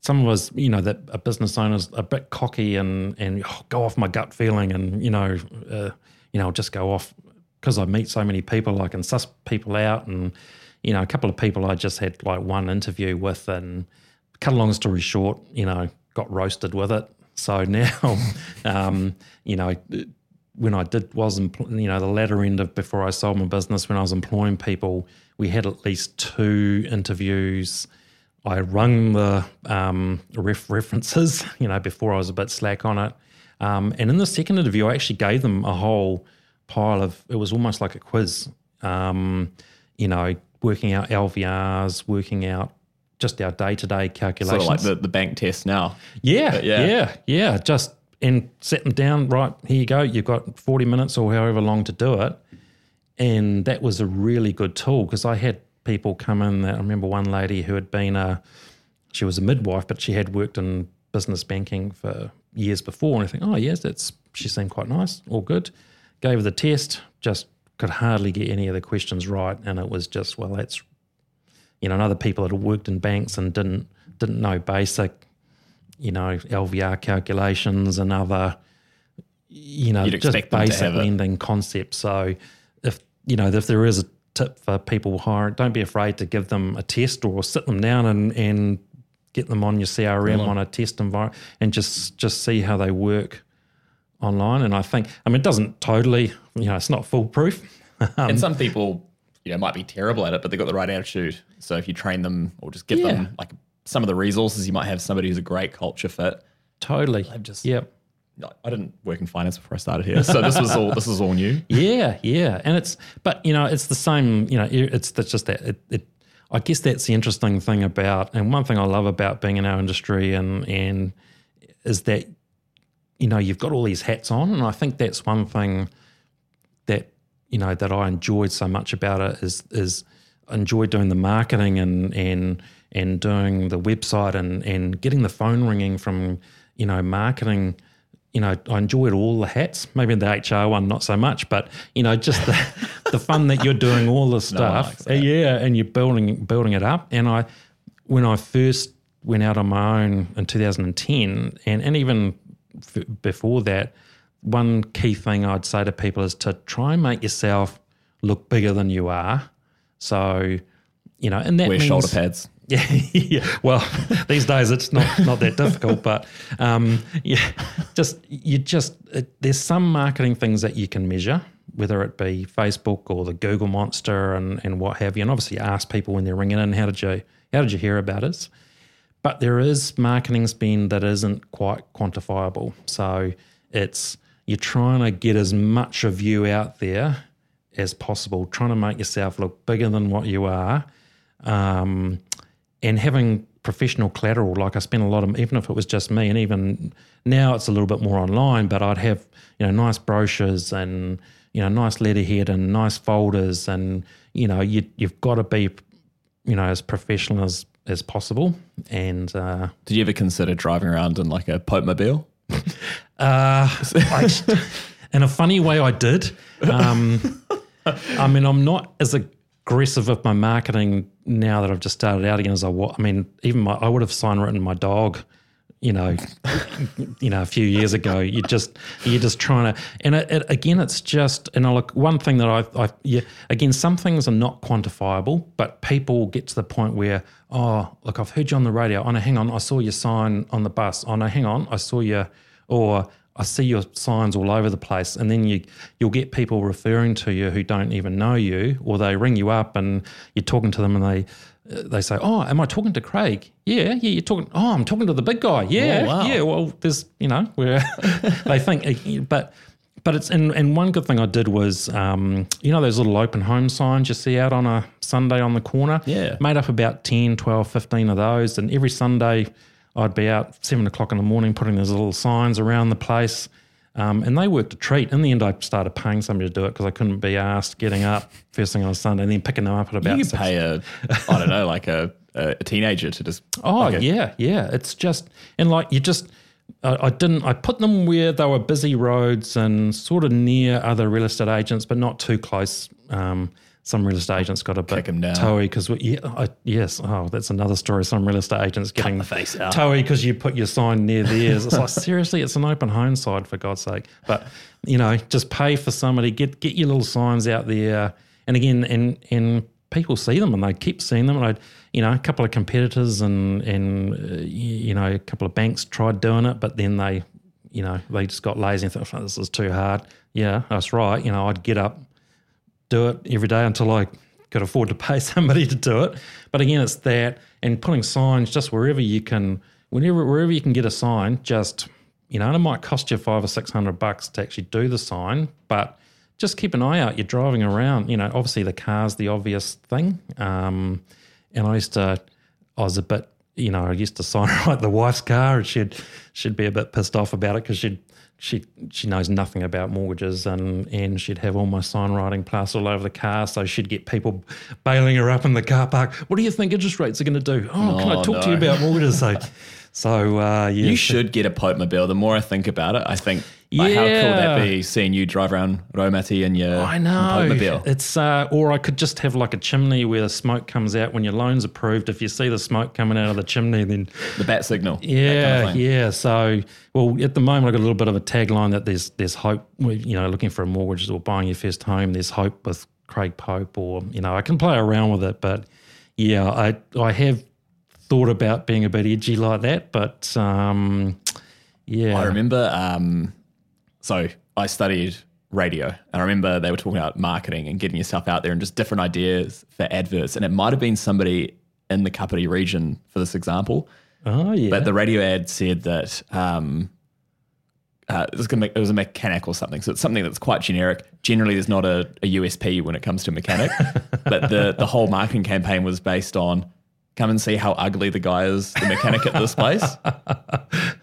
some of us, you know, that a business owner's a bit cocky and and oh, go off my gut feeling, and you know, uh, you know, just go off because I meet so many people, I can suss people out, and you know, a couple of people I just had like one interview with, and cut a long story short, you know, got roasted with it. So now, um, you know, when I did was you know the latter end of before I sold my business, when I was employing people, we had at least two interviews I rung the um, ref references, you know, before I was a bit slack on it. Um, and in the second interview, I actually gave them a whole pile of, it was almost like a quiz, um, you know, working out LVRs, working out just our day to day calculations. Sort of like the, the bank test now. Yeah, yeah, yeah, yeah. Just and set them down. Right here you go. You've got forty minutes or however long to do it, and that was a really good tool because I had people come in. I remember one lady who had been a, she was a midwife, but she had worked in business banking for years before. And I think, oh yes, that's she seemed quite nice, all good. Gave her the test, just could hardly get any of the questions right, and it was just well, that's you know, and other people that had worked in banks and didn't didn't know basic, you know, LVR calculations and other, you know, just basic lending concepts. So if you know if there is a tip for people hiring don't be afraid to give them a test or sit them down and, and get them on your CRM on a test environment and just just see how they work online. And I think, I mean, it doesn't totally, you know, it's not foolproof. Um, and some people, you know, might be terrible at it, but they've got the right attitude. So if you train them or just give Yeah. them like some of the resources, you might have somebody who's a great culture fit. Totally. Just Yep. I didn't work in finance before I started here, so this was all this is all new. Yeah, yeah, and it's but you know it's the same. You know, it's that's just that. It, it, I guess that's the interesting thing about, and one thing I love about being in our industry, and and is that you know you've got all these hats on, and I think that's one thing that you know that I enjoyed so much about it is is enjoy doing the marketing and and and doing the website and and getting the phone ringing from you know marketing you know, I enjoyed all the hats. Maybe the HR one not so much, but you know, just the, the fun that you're doing all the stuff. that. yeah, and you're building building it up. And I, when I first went out on my own in 2010, and and even f- before that, one key thing I'd say to people is to try and make yourself look bigger than you are. So, you know, and that Wear means shoulder pads. yeah, yeah. Well, these days it's not not that difficult, but um, yeah, just you just it, there's some marketing things that you can measure, whether it be Facebook or the Google Monster and and what have you, and obviously ask people when they're ringing in, how did you how did you hear about us? But there is marketing spend that isn't quite quantifiable, so it's you're trying to get as much of you out there as possible, trying to make yourself look bigger than what you are. Um, and having professional collateral, like I spent a lot of, even if it was just me, and even now it's a little bit more online, but I'd have, you know, nice brochures and, you know, nice letterhead and nice folders. And, you know, you, you've got to be, you know, as professional as, as possible. And, uh, Did you ever consider driving around in like a Pope mobile? uh, I, in a funny way, I did. Um, I mean, I'm not as aggressive with my marketing now that I've just started out again as I. I mean, even my, I would have sign written my dog, you know, you know, a few years ago. You just, you're just trying to, and it, it, again, it's just, and I look, one thing that I, I, yeah, again, some things are not quantifiable, but people get to the point where, oh, look, I've heard you on the radio. Oh no, hang on, I saw your sign on the bus. Oh no, hang on, I saw you, or I see your signs all over the place, and then you you'll get people referring to you who don't even know you, or they ring you up and you're talking to them, and they they say, "Oh, am I talking to Craig? Yeah, yeah, you're talking. Oh, I'm talking to the big guy. Yeah, Oh, wow. yeah. Well, there's you know where they think, but but it's and and one good thing I did was um, you know those little open home signs you see out on a Sunday on the corner. Yeah. made up about 10, 12, 15 of those, and every Sunday. I'd be out seven o'clock in the morning putting those little signs around the place. Um, and they worked a treat. In the end, I started paying somebody to do it because I couldn't be asked getting up first thing on a Sunday and then picking them up at about You six. pay a, I don't know, like a, a teenager to just. Oh like a- yeah, yeah. It's just and like you just. I I didn't. I put them where they were busy roads and sort of near other real estate agents, but not too close. Um, some real estate agents got a bit Kick 'em down. toey because yeah, I, yes. Oh, that's another story. Some real estate agents getting the face out. toey because you put your sign near theirs. It's like seriously, it's an open home side for God's sake. But you know, just pay for somebody. Get get your little signs out there. And again, and and people see them and they keep seeing them. And I, you know, a couple of competitors and and uh, you know, a couple of banks tried doing it, but then they, you know, they just got lazy and thought, oh, this is too hard. Yeah, that's right. You know, I'd get up, do it every day until I could afford to pay somebody to do it. But again, it's that and putting signs just wherever you can, whenever wherever you can get a sign, just you know, and it might cost you five or six hundred bucks to actually do the sign, but just keep an eye out. You're driving around, you know. Obviously, the car's the obvious thing, um, and I used to, I was a bit, you know, I used to sign write the wife's car, and she'd she'd be a bit pissed off about it because she'd she she knows nothing about mortgages and and she'd have all my sign writing plastered all over the car so she'd get people bailing her up in the car park what do you think interest rates are going to do? Oh can I talk to you about mortgages? So so uh, yeah. You should get a Pope mobile. The more I think about it, I think, like, how cool would that be seeing you drive around Raumati in your I know. Mobile? It's uh, or I could just have like a chimney where the smoke comes out when your loan's approved. If you see the smoke coming out of the chimney, then The bat signal. yeah, kind of yeah. So well, at the moment I've got a little bit of a tagline that there's there's hope. You know, looking for a mortgage or buying your first home. There's hope with Craig Pope, or you know, I can play around with it, but yeah, I I have thought about being a bit edgy like that, but um, yeah, I remember um, so I studied radio, and I remember they were talking about marketing and getting yourself out there and just different ideas for adverts. And it might have been somebody in the Kapiti region for this example, Oh yeah. but the radio ad said that um, uh, it, was gonna make, it was a mechanic or something. So it's something that's quite generic. Generally, there's not a, a USP when it comes to mechanic, but the the whole marketing campaign was based on come and see how ugly the guy is, the mechanic at this place.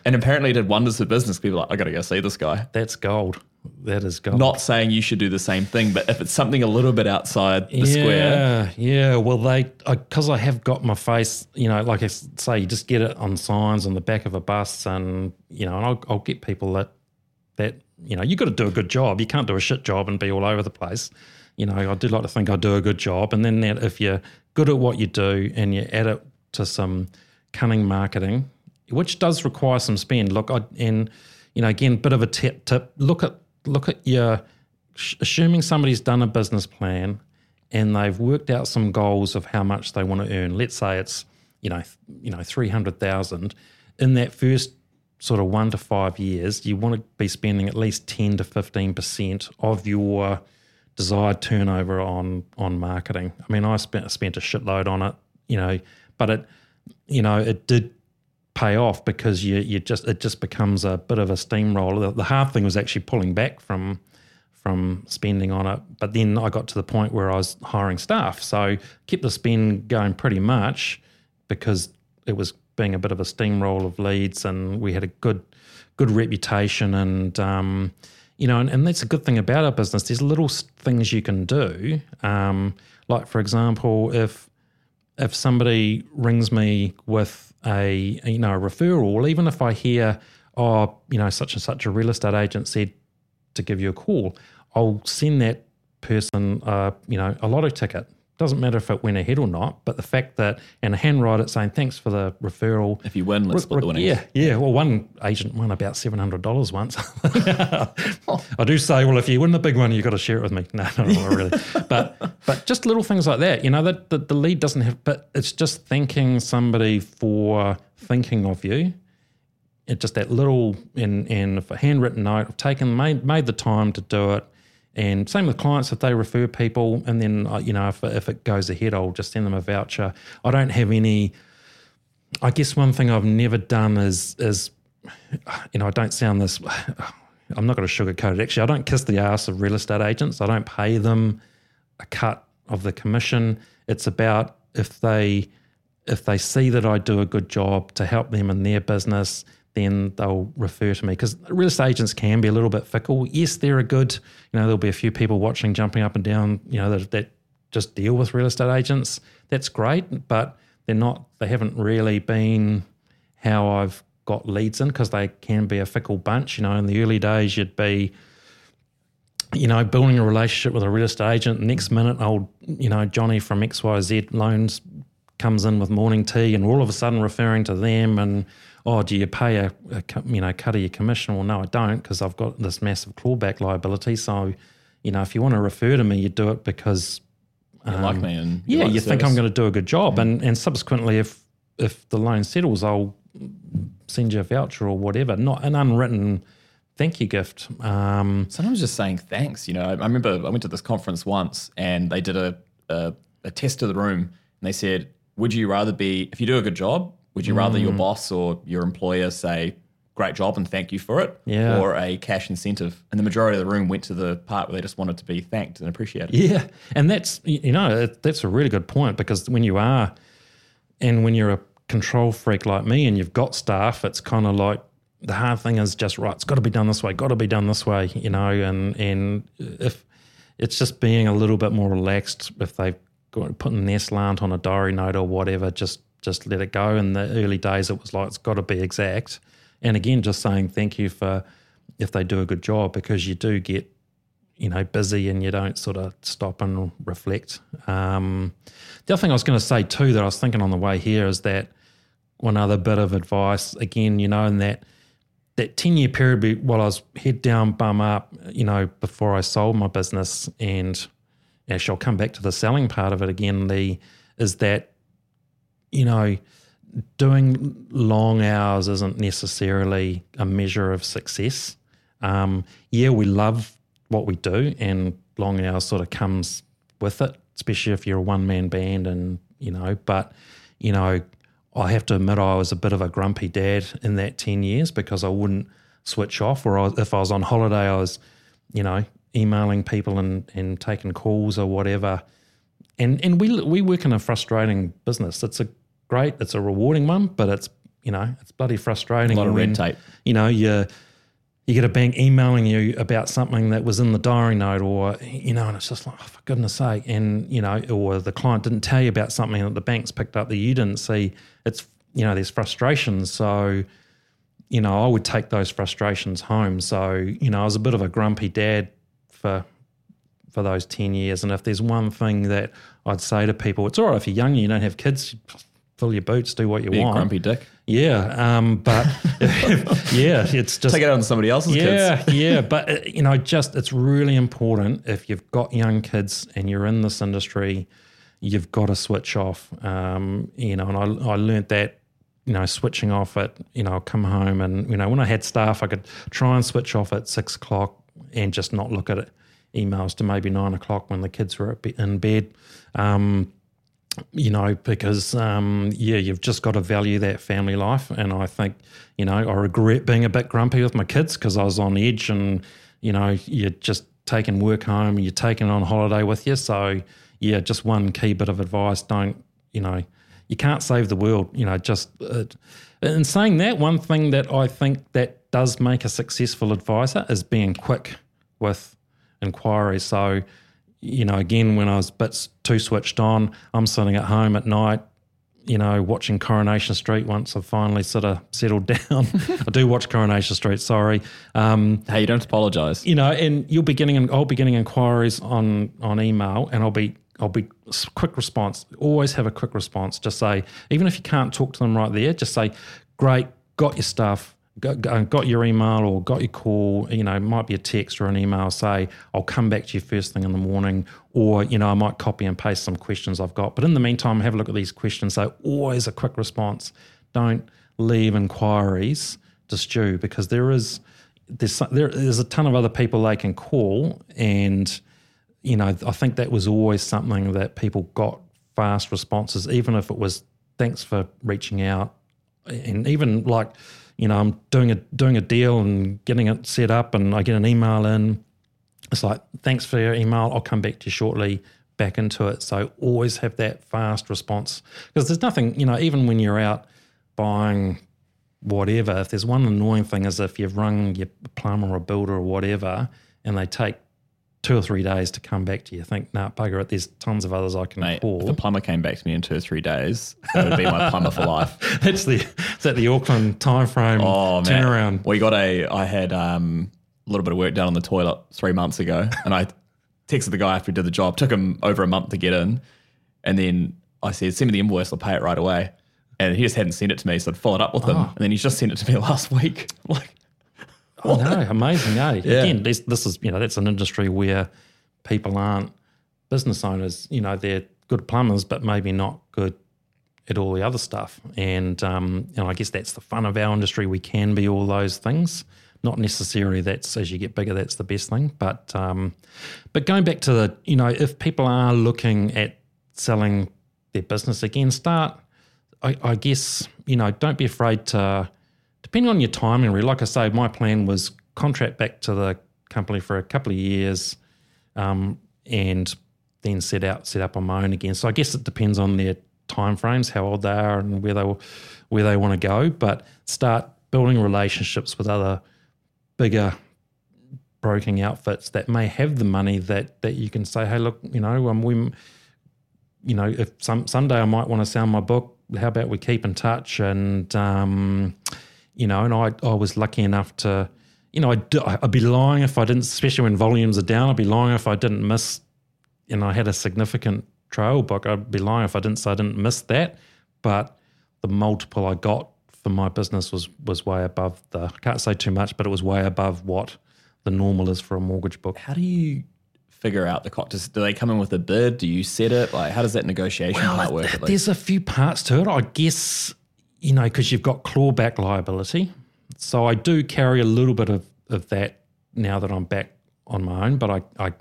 and apparently, it did wonders for business. People are like, I got to go see this guy. That's gold. That is gold. Not saying you should do the same thing, but if it's something a little bit outside the yeah, square, Yeah, yeah. well, they because I, have got my face, you know, like I say, you just get it on signs on the back of a bus, and you know, and I'll, I'll get people that that you know, you got to do a good job. You can't do a shit job and be all over the place. You know, I do like to think I do a good job, and then that if you're good at what you do and you add it to some cunning marketing, which does require some spend. Look, I, and you know, again, bit of a tip. Tip. Look at look at your assuming somebody's done a business plan and they've worked out some goals of how much they want to earn. Let's say it's you know you know three hundred thousand. In that first sort of one to five years, you want to be spending at least ten to fifteen percent of your desired turnover on on marketing. I mean, I spent spent a shitload on it, you know, but it you know it did pay off because you you just it just becomes a bit of a steamroller. The, the hard thing was actually pulling back from from spending on it. But then I got to the point where I was hiring staff, so kept the spend going pretty much because it was being a bit of a steamroll of leads, and we had a good good reputation, and um, you know, and, and that's a good thing about our business. There's little things you can do, um, like for example, if if somebody rings me with a you know a referral, even if I hear, oh, you know, such and such a real estate agent said to give you a call, I'll send that person, uh, you know, a lotto ticket. Doesn't matter if it went ahead or not, but the fact that and handwrite it saying thanks for the referral. if you win, let's split the winnings. Yeah, yeah. Well, one agent won about seven hundred dollars once. I do say, well, if you win the big one, you have got to share it with me. No, no, not really. but but just little things like that. You know, that the, the lead doesn't have, but it's just thanking somebody for thinking of you. It just that little and and if a handwritten note, I've taken made made the time to do it. And same with clients if they refer people, and then uh, you know if if it goes ahead, I'll just send them a voucher. I don't have any. I guess one thing I've never done is is you know I don't sound this. I'm not going to sugarcoat it. Actually, I don't kiss the ass of real estate agents. I don't pay them a cut of the commission. It's about if they if they see that I do a good job to help them in their business, then they'll refer to me because real estate agents can be a little bit fickle. Yes, they're a good. You know, there'll be a few people watching, jumping up and down. You know, that, that just deal with real estate agents. That's great, but they're not. They haven't really been how I've got leads in because they can be a fickle bunch. You know, in the early days, you'd be you know, building a relationship with a real estate agent. Next minute, old, you know, Johnny from XYZ Loans comes in with morning tea and all of a sudden referring to them and, oh, do you pay a, a you know, cut of your commission? Well, no, I don't because I've got this massive clawback liability. So, you know, if you want to refer to me, you do it because, You like me and Um, yeah, like you think I'm going to do a good job. And, and subsequently, if, if the loan settles, I'll send you a voucher or whatever, not an unwritten thank you gift. Um, Sometimes just saying thanks. You know, I I remember I went to this conference once and they did a, a, a test of the room and they said, Would you rather be, if you do a good job, would you rather Mm. your boss or your employer say, Great job and thank you for it? Yeah. Or a cash incentive? And the majority of the room went to the part where they just wanted to be thanked and appreciated. Yeah, and that's you know that's a really good point because when you are, and when you're a control freak like me, and you've got staff, it's kind of like the hard thing is just right. It's got to be done this way. Got to be done this way. You know, and and if it's just being a little bit more relaxed, if they've got putting their slant on a diary note or whatever, just just let it go. In the early days, it was like it's got to be exact. And again, just saying thank you for if they do a good job because you do get you know, busy and you don't sort of stop and reflect. Um, the other thing I was going to say too that I was thinking on the way here is that one other bit of advice again, you know, in that that ten year period while I was head down, bum up, you know, before I sold my business, and actually I'll come back to the selling part of it again. The is that you know doing long hours isn't necessarily a measure of success. Um, yeah, we love what we do, and long hours sort of comes with it, especially if you're a one man band, and you know. But you know, I have to admit, I was a bit of a grumpy dad in that ten years because I wouldn't switch off. Or I, if I was on holiday, I was, you know, emailing people and and taking calls or whatever. And and we we work in a frustrating business. It's a great, it's a rewarding one, but it's you know, it's bloody frustrating. A lot of when, red tape. You know, you you get a bank emailing you about something that was in the diary note, or you know, and it's just like, oh, for goodness sake, and you know, or the client didn't tell you about something that the bank's picked up that you didn't see. It's you know, there's frustrations. So, you know, I would take those frustrations home. So, you know, I was a bit of a grumpy dad for for those 10 years. And if there's one thing that I'd say to people, it's all right if you're young, and you don't have kids, fill your boots, do what you Be a want. grumpy dick. Yeah. Um, but yeah, it's just. Take it out on somebody else's kids. yeah, yeah. But, uh, you know, just it's really important if you've got young kids and you're in this industry, you've got to switch off. Um, you know, and I, I learned that you know, switching off at, you know, come home and, you know, when I had staff, I could try and switch off at six o'clock and just not look at it, emails to maybe nine o'clock when the kids were in bed. Um, you know, because, um, yeah, you've just got to value that family life. And I think, you know, I regret being a bit grumpy with my kids because I was on edge and, you know, you're just taking work home, you're taking on holiday with you. So, yeah, just one key bit of advice don't, you know, you can't save the world. You know, just uh, in saying that, one thing that I think that does make a successful advisor is being quick with inquiries. So, you know, again, when I was a bit too switched on, I'm sitting at home at night, you know, watching Coronation Street once I've finally sort of settled down. I do watch Coronation Street, sorry. Um, Hey, you don't apologize. you know, and you'll be getting, I'll be getting inquiries on on email, and I'll be, I'll be quick response. Always have a quick response. Just say, even if you can't talk to them right there, just say, "Great, got your stuff, got, your email or got your call." You know, might be a text or an email. Say, "I'll come back to you first thing in the morning," or you know, I might copy and paste some questions I've got. But in the meantime, have a look at these questions. So always a quick response. Don't leave inquiries to stew because there is there's, there, there's a ton of other people they can call, and you know I think that was always something that people got fast responses, even if it was thanks for reaching out, and even like you know I'm doing a doing a deal and getting it set up, and I get an email in. It's like thanks for your email. I'll come back to you shortly. Back into it. So always have that fast response because there's nothing you know even when you're out buying whatever, if there's one annoying thing is if you've rung your plumber or builder or whatever and they take two or three days to come back to you, think, nah, bugger it, there's tons of others I can Mate, call. if the plumber came back to me in two or three days, that would be my plumber for life. That's the is that the Auckland timeframe Oh man, turnaround. We got a. I had um, a little bit of work done on the toilet three months ago, and I texted the guy after he did the job. Took him over a month to get in, and then I said, "Send me the invoice. I'll pay it right away." And he just hadn't sent it to me, so I'd followed up with him, and then he's just sent it to me last week. Like, Oh no, amazing, eh? Yeah. Again, this, this is you know that's an industry where people aren't business owners. You know, they're good plumbers, but maybe not good at all the other stuff. And um, you know, I guess that's the fun of our industry. We can be all those things. Not necessarily that's as you get bigger, that's the best thing. But um, but going back to the, you know, if people are looking at selling their business again, start. I, I guess you know, don't be afraid to depending on your timing, really, like I say, my plan was contract back to the company for a couple of years, um, and then set out set up on my own again. So I guess it depends on their timeframes, how old they are, and where they will, where they want to go. But start building relationships with other bigger broking outfits that may have the money that that you can say, hey, look, you know, um, we, you know, if some someday I might want to sell my book, how about we keep in touch? And um, you know, and I I was lucky enough to, you know, I'd, I'd be lying if I didn't, especially when volumes are down. I'd be lying if I didn't miss, and I had a significant trail book. I'd be lying if I didn't say I didn't miss that. But the multiple I got for my business was was way above the. I can't say too much, but it was way above what the normal is for a mortgage book. how do you figure out the cost? Does- Do they come in with a bid? Do you set it? Like, how does that negotiation part work? There's a few parts to it. I guess, you know, because you've got clawback liability. So I do carry a little bit of, of that now that I'm back on my own. But I, I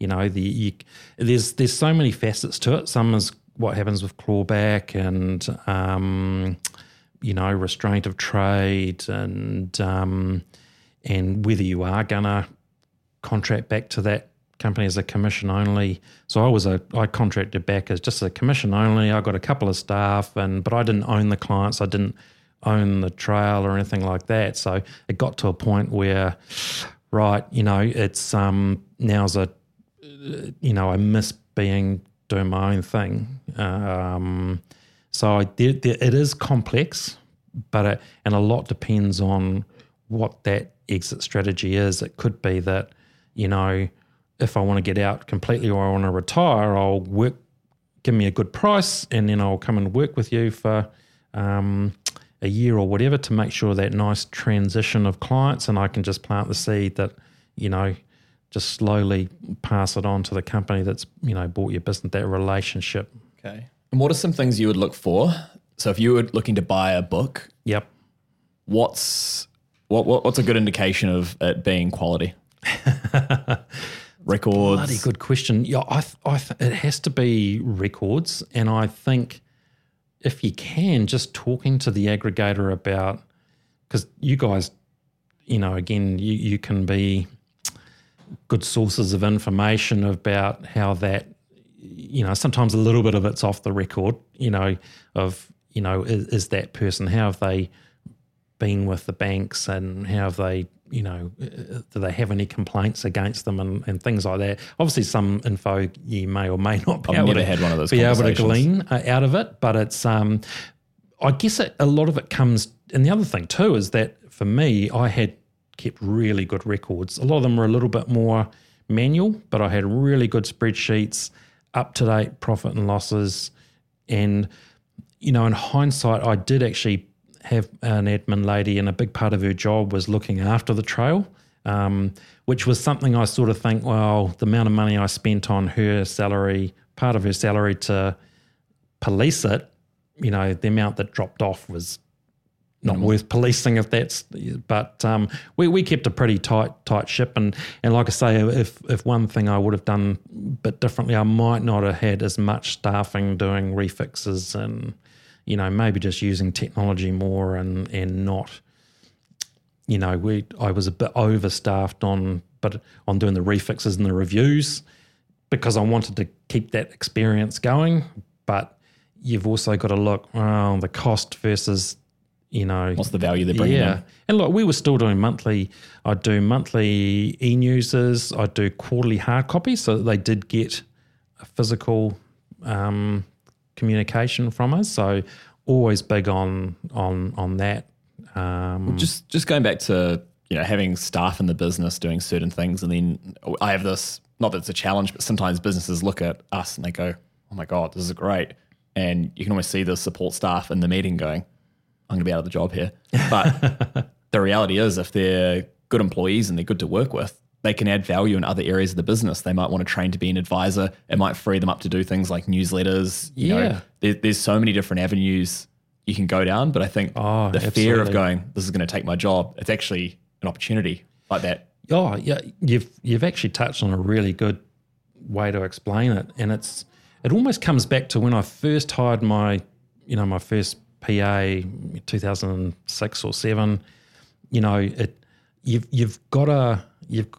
you know, the you, there's there's so many facets to it. Some is what happens with clawback and um, you know restraint of trade and um, and whether you are gonna contract back to that company as a commission only. So I was a I contracted back as just a commission only. I got a couple of staff and but I didn't own the clients. I didn't own the trail or anything like that. So it got to a point where right, you know, it's um now's a you know, I miss being doing my own thing. Um, so I, there, there, it is complex, but it, and a lot depends on what that exit strategy is. It could be that you know if I want to get out completely or I want to retire, I'll work, give me a good price, and then I'll come and work with you for um, a year or whatever to make sure that nice transition of clients, and I can just plant the seed that you know just slowly pass it on to the company that's you know bought your business that relationship. Okay. And what are some things you would look for? So if you were looking to buy a book yep. what's what, what what's a good indication of it being quality records. Bloody good question. Yeah i i it has to be records and i think if you can just talking to the aggregator about because you guys you know again you you can be good sources of information about how that you know sometimes a little bit of it's off the record you know of you know is, is that person how have they been with the banks and how have they you know do they have any complaints against them and, and things like that obviously some info you may or may not be I've able to had one of those be able to glean uh, out of it but it's um i guess it, a lot of it comes and the other thing too is that for me i had kept really good records. A lot of them were a little bit more manual, but I had really good spreadsheets, up to date profit and losses. And, you know, in hindsight, I did actually have an admin lady, and a big part of her job was looking after the trail, um, which was something I sort of think, well, the amount of money I spent on her salary, part of her salary to police it, you know, the amount that dropped off was not worth policing if that's but um, we, we kept a pretty tight tight ship. And and like I say if if one thing I would have done a bit differently I might not have had as much staffing doing refixes and you know maybe just using technology more and and not you know we I was a bit overstaffed on but on doing the refixes and the reviews because I wanted to keep that experience going but you've also got to look oh, the cost versus you know, what's the value they're bringing yeah. In? And look, we were still doing monthly. I'd do monthly e newses. I'd do quarterly hard copies, so they did get a physical um, communication from us. So always big on on on that. Um, well, just just going back to you know having staff in the business doing certain things, and then I have this. Not that it's a challenge, but sometimes businesses look at us and they go, "Oh my god, this is great," and you can always see the support staff in the meeting going I'm going to be out of the job here. But the reality is, if they're good employees and they're good to work with, they can add value in other areas of the business. They might want to train to be an advisor. It might free them up to do things like newsletters. You yeah. know, there, there's so many different avenues you can go down. But I think oh, the absolutely. fear of going, this is going to take my job, it's actually an opportunity like that. Oh, yeah. You've you've actually touched on a really good way to explain it. And it's it almost comes back to when I first hired my, you know, my first PA 2006 or seven, you know, it you've you've got to you've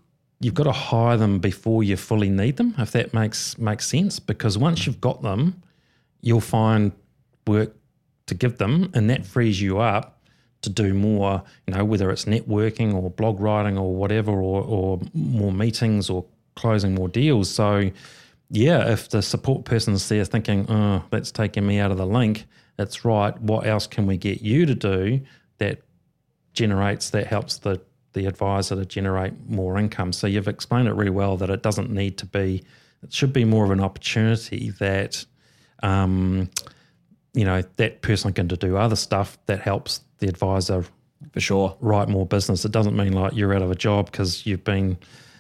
you've got to hire them before you fully need them, if that makes makes sense. Because once you've got them, you'll find work to give them, and that frees you up to do more. You know, whether it's networking or blog writing or whatever, or or more meetings or closing more deals. So, yeah, if the support person's there thinking, "Oh, that's taking me out of the link," that's right. What else can we get you to do that generates that helps the the advisor to generate more income? So you've explained it really well that it doesn't need to be. It should be more of an opportunity that, um, you know, that person can to do other stuff that helps the advisor for sure write more business. It doesn't mean like you're out of a job because you've been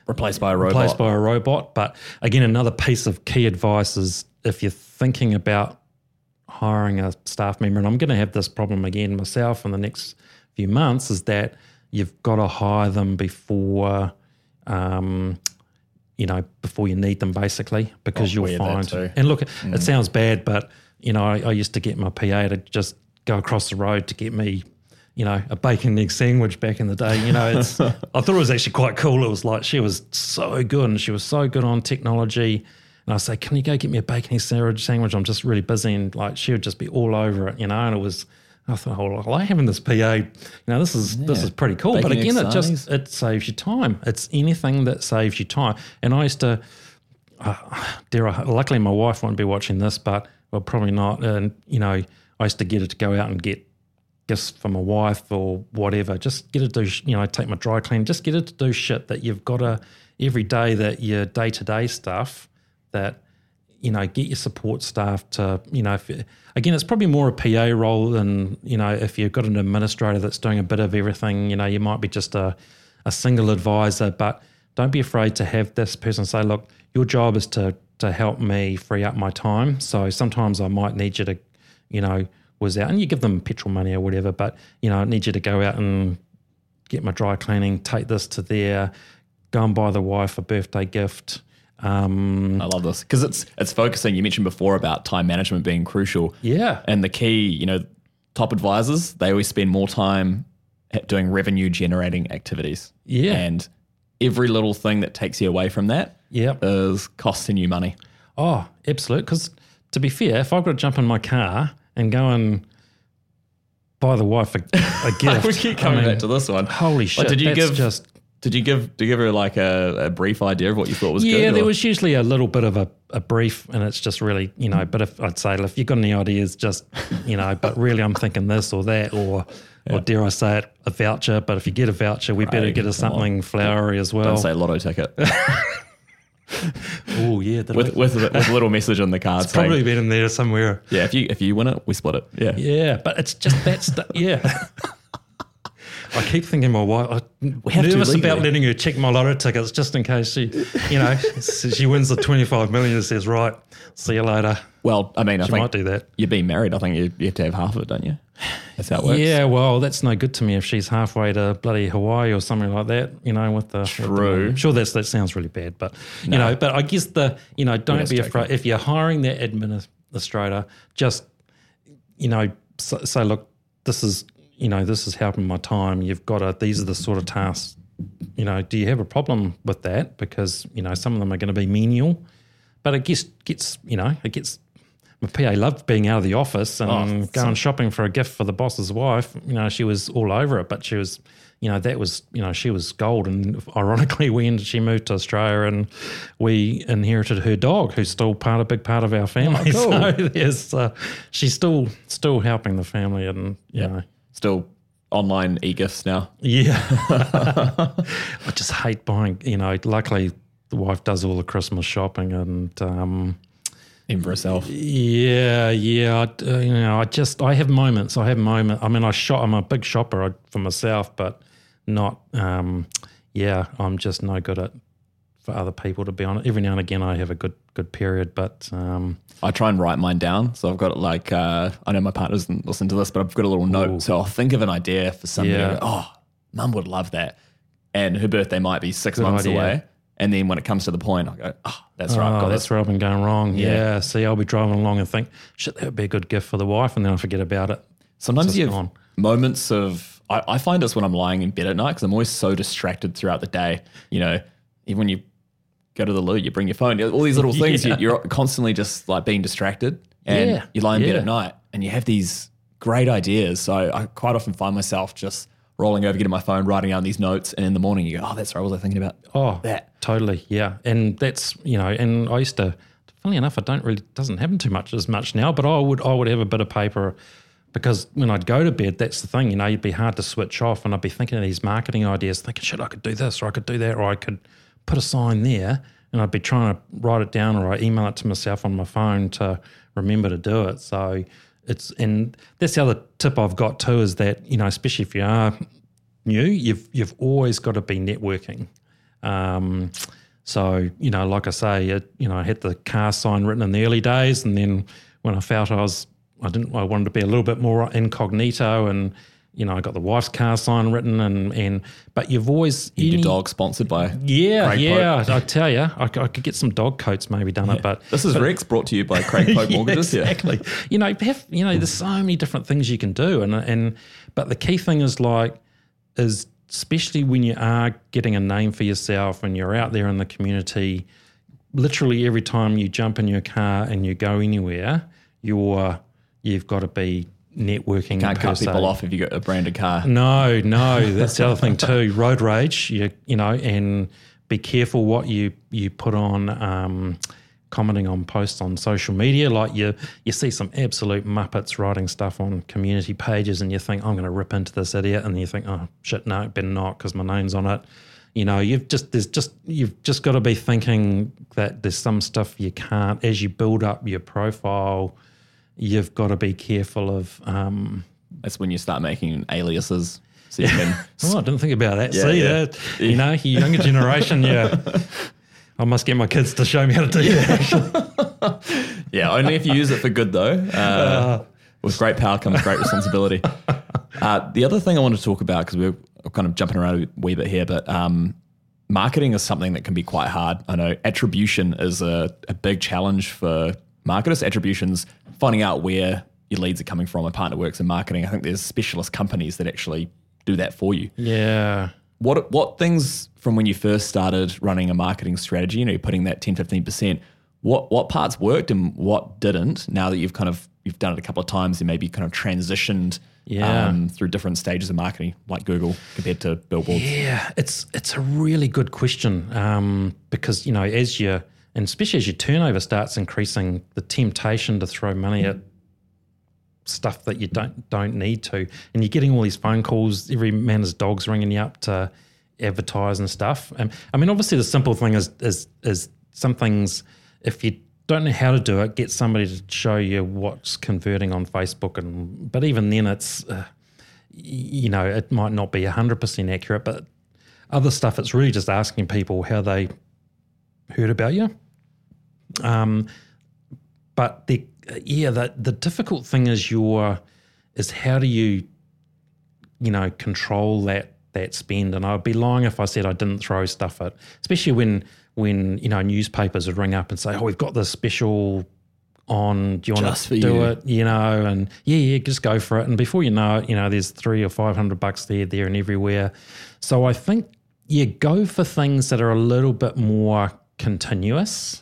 replaced by a robot. Replaced by a robot. But again, another piece of key advice is if you're thinking about hiring a staff member, and I'm going to have this problem again myself in the next few months, is that you've got to hire them before um, you know, before you need them, basically, because Oh, you'll find. And look, it sounds bad, but you know, I, I used to get my PA to just go across the road to get me. You know, a bacon and egg sandwich back in the day. You know, it's. I thought it was actually quite cool. It was like she was so good, and she was so good on technology. And I say, "Can you go get me a bacon and egg sandwich? Sandwich? I'm just really busy." And like, she would just be all over it. You know, and it was. I thought, oh, I like having this PA. You know, this is this is pretty cool. Bacon but again, it just it saves you time. It's anything that saves you time. And I used to, uh, dare I, luckily my wife won't be watching this, but well, probably not. And you know, I used to get her to go out and get gifts for my wife or whatever. Just get her to do, you know, take my dry clean. Just get her to do shit that you've got to every day that your day to day stuff that you know, get your support staff to, you know, if, again, it's probably more a PA role than, you know, if you've got an administrator that's doing a bit of everything, you know, you might be just a, a single advisor, but don't be afraid to have this person say, look, your job is to, to help me free up my time. So sometimes I might need you to, you know, was out and you give them petrol money or whatever, but, you know, I need you to go out and get my dry cleaning, take this to there, go and buy the wife a birthday gift. Um, I love this because it's it's focusing. You mentioned before about time management being crucial. yeah. And the key, you know, top advisors, they always spend more time doing revenue generating activities. Yeah. And every little thing that takes you away from that Yep. is costing you money. Oh, absolute. Because to be fair, if I've got to jump in my car and go and buy the wife a, a gift, we keep coming I mean, back to this one. Holy shit! Like, did you that's give just did you give did you give her like a, a brief idea of what you thought was good? yeah? There or- was usually a little bit of a, a brief, and it's just really you know. But if I'd say if you've got any ideas, just you know. But really, I'm thinking this or that, or or dare I say it, a voucher. But if you get a voucher, we better get her come on. something flowery as well. don't say lotto ticket Oh yeah, with with a, with a little message on the card saying, probably been in there somewhere. yeah if you if you win it we split it yeah Yeah, but it's just that stuff. Yeah. I keep thinking my wife. I'm have to nervous about letting her check my lottery tickets just in case she, you know, she wins the twenty-five million and says, "Right, see you later." well I mean I She think might do that. you're being married I think you, you have to have half of it don't you that's how it works Yeah, well, that's no good to me if she's halfway to bloody Hawaii or something like that. You know, with the with the- True. Sure that's that sounds really bad, but you know, but I guess the you know, don't be afraid if you're hiring that administrator, just you know, say, say, look, this is you know, this is helping my time. You've got to these are the sort of tasks. You know, do you have a problem with that? Because you know, some of them are going to be menial, but it gets gets you know, it gets. My PA loved being out of the office and Oh, going shopping for a gift for the boss's wife. You know, she was all over it, but she was, you know, that was, you know, she was gold. And ironically, when she moved to Australia and we inherited her dog, who's still part, a big part of our family. cool. So there's, uh, she's still, still helping the family. And, you Yeah. know, still online e-gifts now yeah. I just hate buying, you know, luckily the wife does all the Christmas shopping and, um, even for herself Yeah, yeah. I, uh, you know, I just I have moments. I have moments. I mean, I shop. I'm a big shopper for myself, but not. Um, yeah, I'm just no good at for other people. To be honest, every now and again I have a good good period, but um, I try and write mine down. So I've got it like, uh, I know my partner doesn't listen to this, but I've got a little note. So I'll think of an idea for something. Yeah. Oh, mum would love that. And her birthday might be six Good months idea. away. And then when it comes to the point, I go, oh, that's right. oh, got that's this. where I've been going wrong. Yeah. Yeah. See, I'll be driving along and think, shit, that would be a good gift for the wife, and then I forget about it. Sometimes you have gone. moments of, I, I find this when I'm lying in bed at night because I'm always so distracted throughout the day. You know, even when you go to the loo, you bring your phone, all these little things, Yeah. you, you're constantly just like being distracted. And Yeah, you lie in bed at night and you have these great ideas. So I quite often find myself just rolling over, getting my phone, writing down these notes. And in the morning, you go, oh, that's right. What was I thinking about? Oh, That. totally, yeah. And that's you know, and I used to. Funny enough, I don't really doesn't happen too much as much now. But I would I would have a bit of paper because when I'd go to bed, that's the thing. You know, you'd be hard to switch off, and I'd be thinking of these marketing ideas, thinking, shit, I could do this, or I could do that, or I could put a sign there, and I'd be trying to write it down, or I email it to myself on my phone to remember to do it. So it's and that's the other tip I've got too is that you know, especially if you are new, you've you've always got to be networking. Um, so you know, like I say, it, you know, I had the car sign written in the early days, and then when I felt I was, I didn't, I wanted to be a little bit more incognito, and you know, I got the wife's car sign written, and and but you've always Your any- dog sponsored by. Yeah, Craig yeah. I tell you, I could get some dog coats maybe done it, but This is Rex brought to you by Craig Pope Yeah, Mortgages. Yeah. exactly. You know, have, you know, there's so many different things you can do, and and but the key thing is like is especially when you are getting a name for yourself and you're out there in the community. Literally every time you jump in your car and you go anywhere, you're you've got to be networking. You Can't cut se. people off if you got a branded car. No, no, that's the other thing too. Road rage, you you know, and be careful what you you put on. Um, commenting on posts on social media, like you you see some absolute muppets writing stuff on community pages, and you think I'm going to rip into this idiot, and you think, oh shit, no, better not because my name's on it. You know, you've just there's just you've just got to be thinking that there's some stuff you can't as you build up your profile. You've got to be careful of um, That's when you start making aliases. So you can. Oh, I didn't think about that. Yeah, See yeah. that? You know, you younger generation, yeah. I must get my kids to show me how to do that. yeah, only if you use it for good though. Uh, with great power comes great responsibility. Uh, the other thing I want to talk about because we're kind of jumping around a wee bit here, but um, marketing is something that can be quite hard. I know attribution is a, a big challenge for marketers. Attributions, finding out where your leads are coming from. A partner works in marketing. I think there's specialist companies that actually do that for you. Yeah. What what things from when you first started running a marketing strategy, you know, you're putting that 10, 15%, what what parts worked and what didn't now that you've kind of you've done it a couple of times and maybe kind of transitioned Yeah. um, through different stages of marketing, like Google compared to billboards? Yeah, it's it's a really good question um, because you know as you and especially as your turnover starts increasing, the temptation to throw money at stuff that you don't don't need to, and you're getting all these phone calls. Every man his dog's ringing you up to advertise and stuff. Um, I mean, obviously the simple thing is is is some things if you don't know how to do it, get somebody to show you what's converting on Facebook, and but even then it's. Uh, you know, it might not be 100% accurate, but other stuff, it's really just asking people how they heard about you. Um, but the yeah, the the difficult thing is your is how do you you know control that that spend? And I'd be lying if I said I didn't throw stuff at, especially when when you know newspapers would ring up and say, "Oh, we've got this special." On, do you want Just to do you. it? You know, and yeah, yeah, just go for it. And before you know it, you know, there's three or five hundred bucks there, there, and everywhere. So I think yeah, go for things that are a little bit more continuous.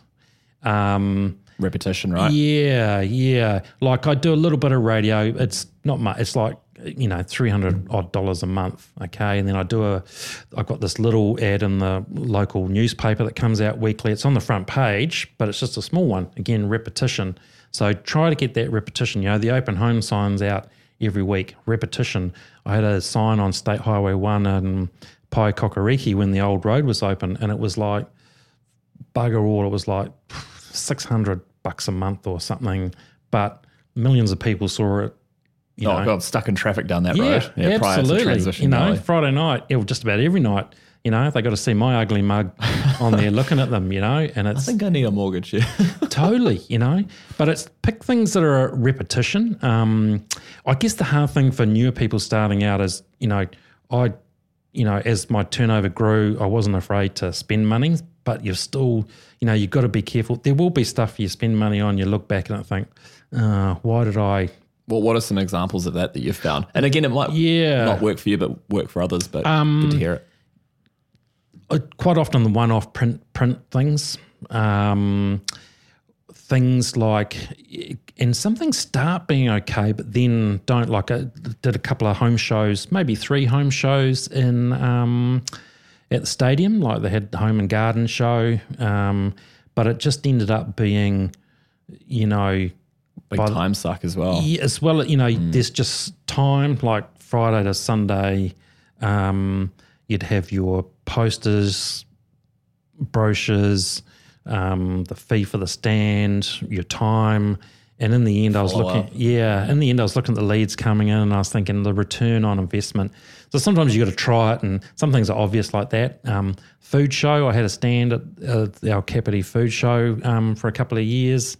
Um, Repetition, right? Yeah, yeah. Like I do a little bit of radio. It's not much. It's like you know, three hundred odd dollars a month. Okay, and then I do a, I've got this little ad in the local newspaper that comes out weekly. It's on the front page, but it's just a small one. Again, repetition. So try to get that repetition. You know, the open home signs out every week. Repetition. I had a sign on State Highway One and Paekakariki when the old road was open, and it was like bugger all. It was like. Phew, 600 bucks a month or something, but millions of people saw it. You oh, know. got stuck in traffic down that yeah, road. Yeah, absolutely. You know. Friday night, it was just about every night. You know, they got to see my ugly mug on there looking at them, you know, and it's. I think I need a mortgage, yeah. totally, you know, but it's pick things that are repetition. Um, I guess the hard thing for newer people starting out is, you know, I, you know, as my turnover grew, I wasn't afraid to spend money but you're still, you know, you've got to be careful. There will be stuff you spend money on, you look back and think, uh, why did I? well, what are some examples of that that you've found? And again, it might Yeah. not work for you, but work for others. But Um, good to hear it. uh, quite often the one-off print print things, um, things like, and some things start being okay, but then don't. Like I did a couple of home shows, maybe three home shows in um, at the stadium. Like they had the home and garden show, um, but it just ended up being, you know, Big by the- time suck as well. yeah, as well, you know, there's just time like Friday to Sunday. Um, you'd have your posters, brochures, um, the fee for the stand, your time, and in the end, I was looking. up. Yeah, in the end, I was looking at the leads coming in, and I was thinking the return on investment. So sometimes you got to try it, and some things are obvious like that. Um, food show, I had a stand at uh, our Kapiti food show um, for a couple of years.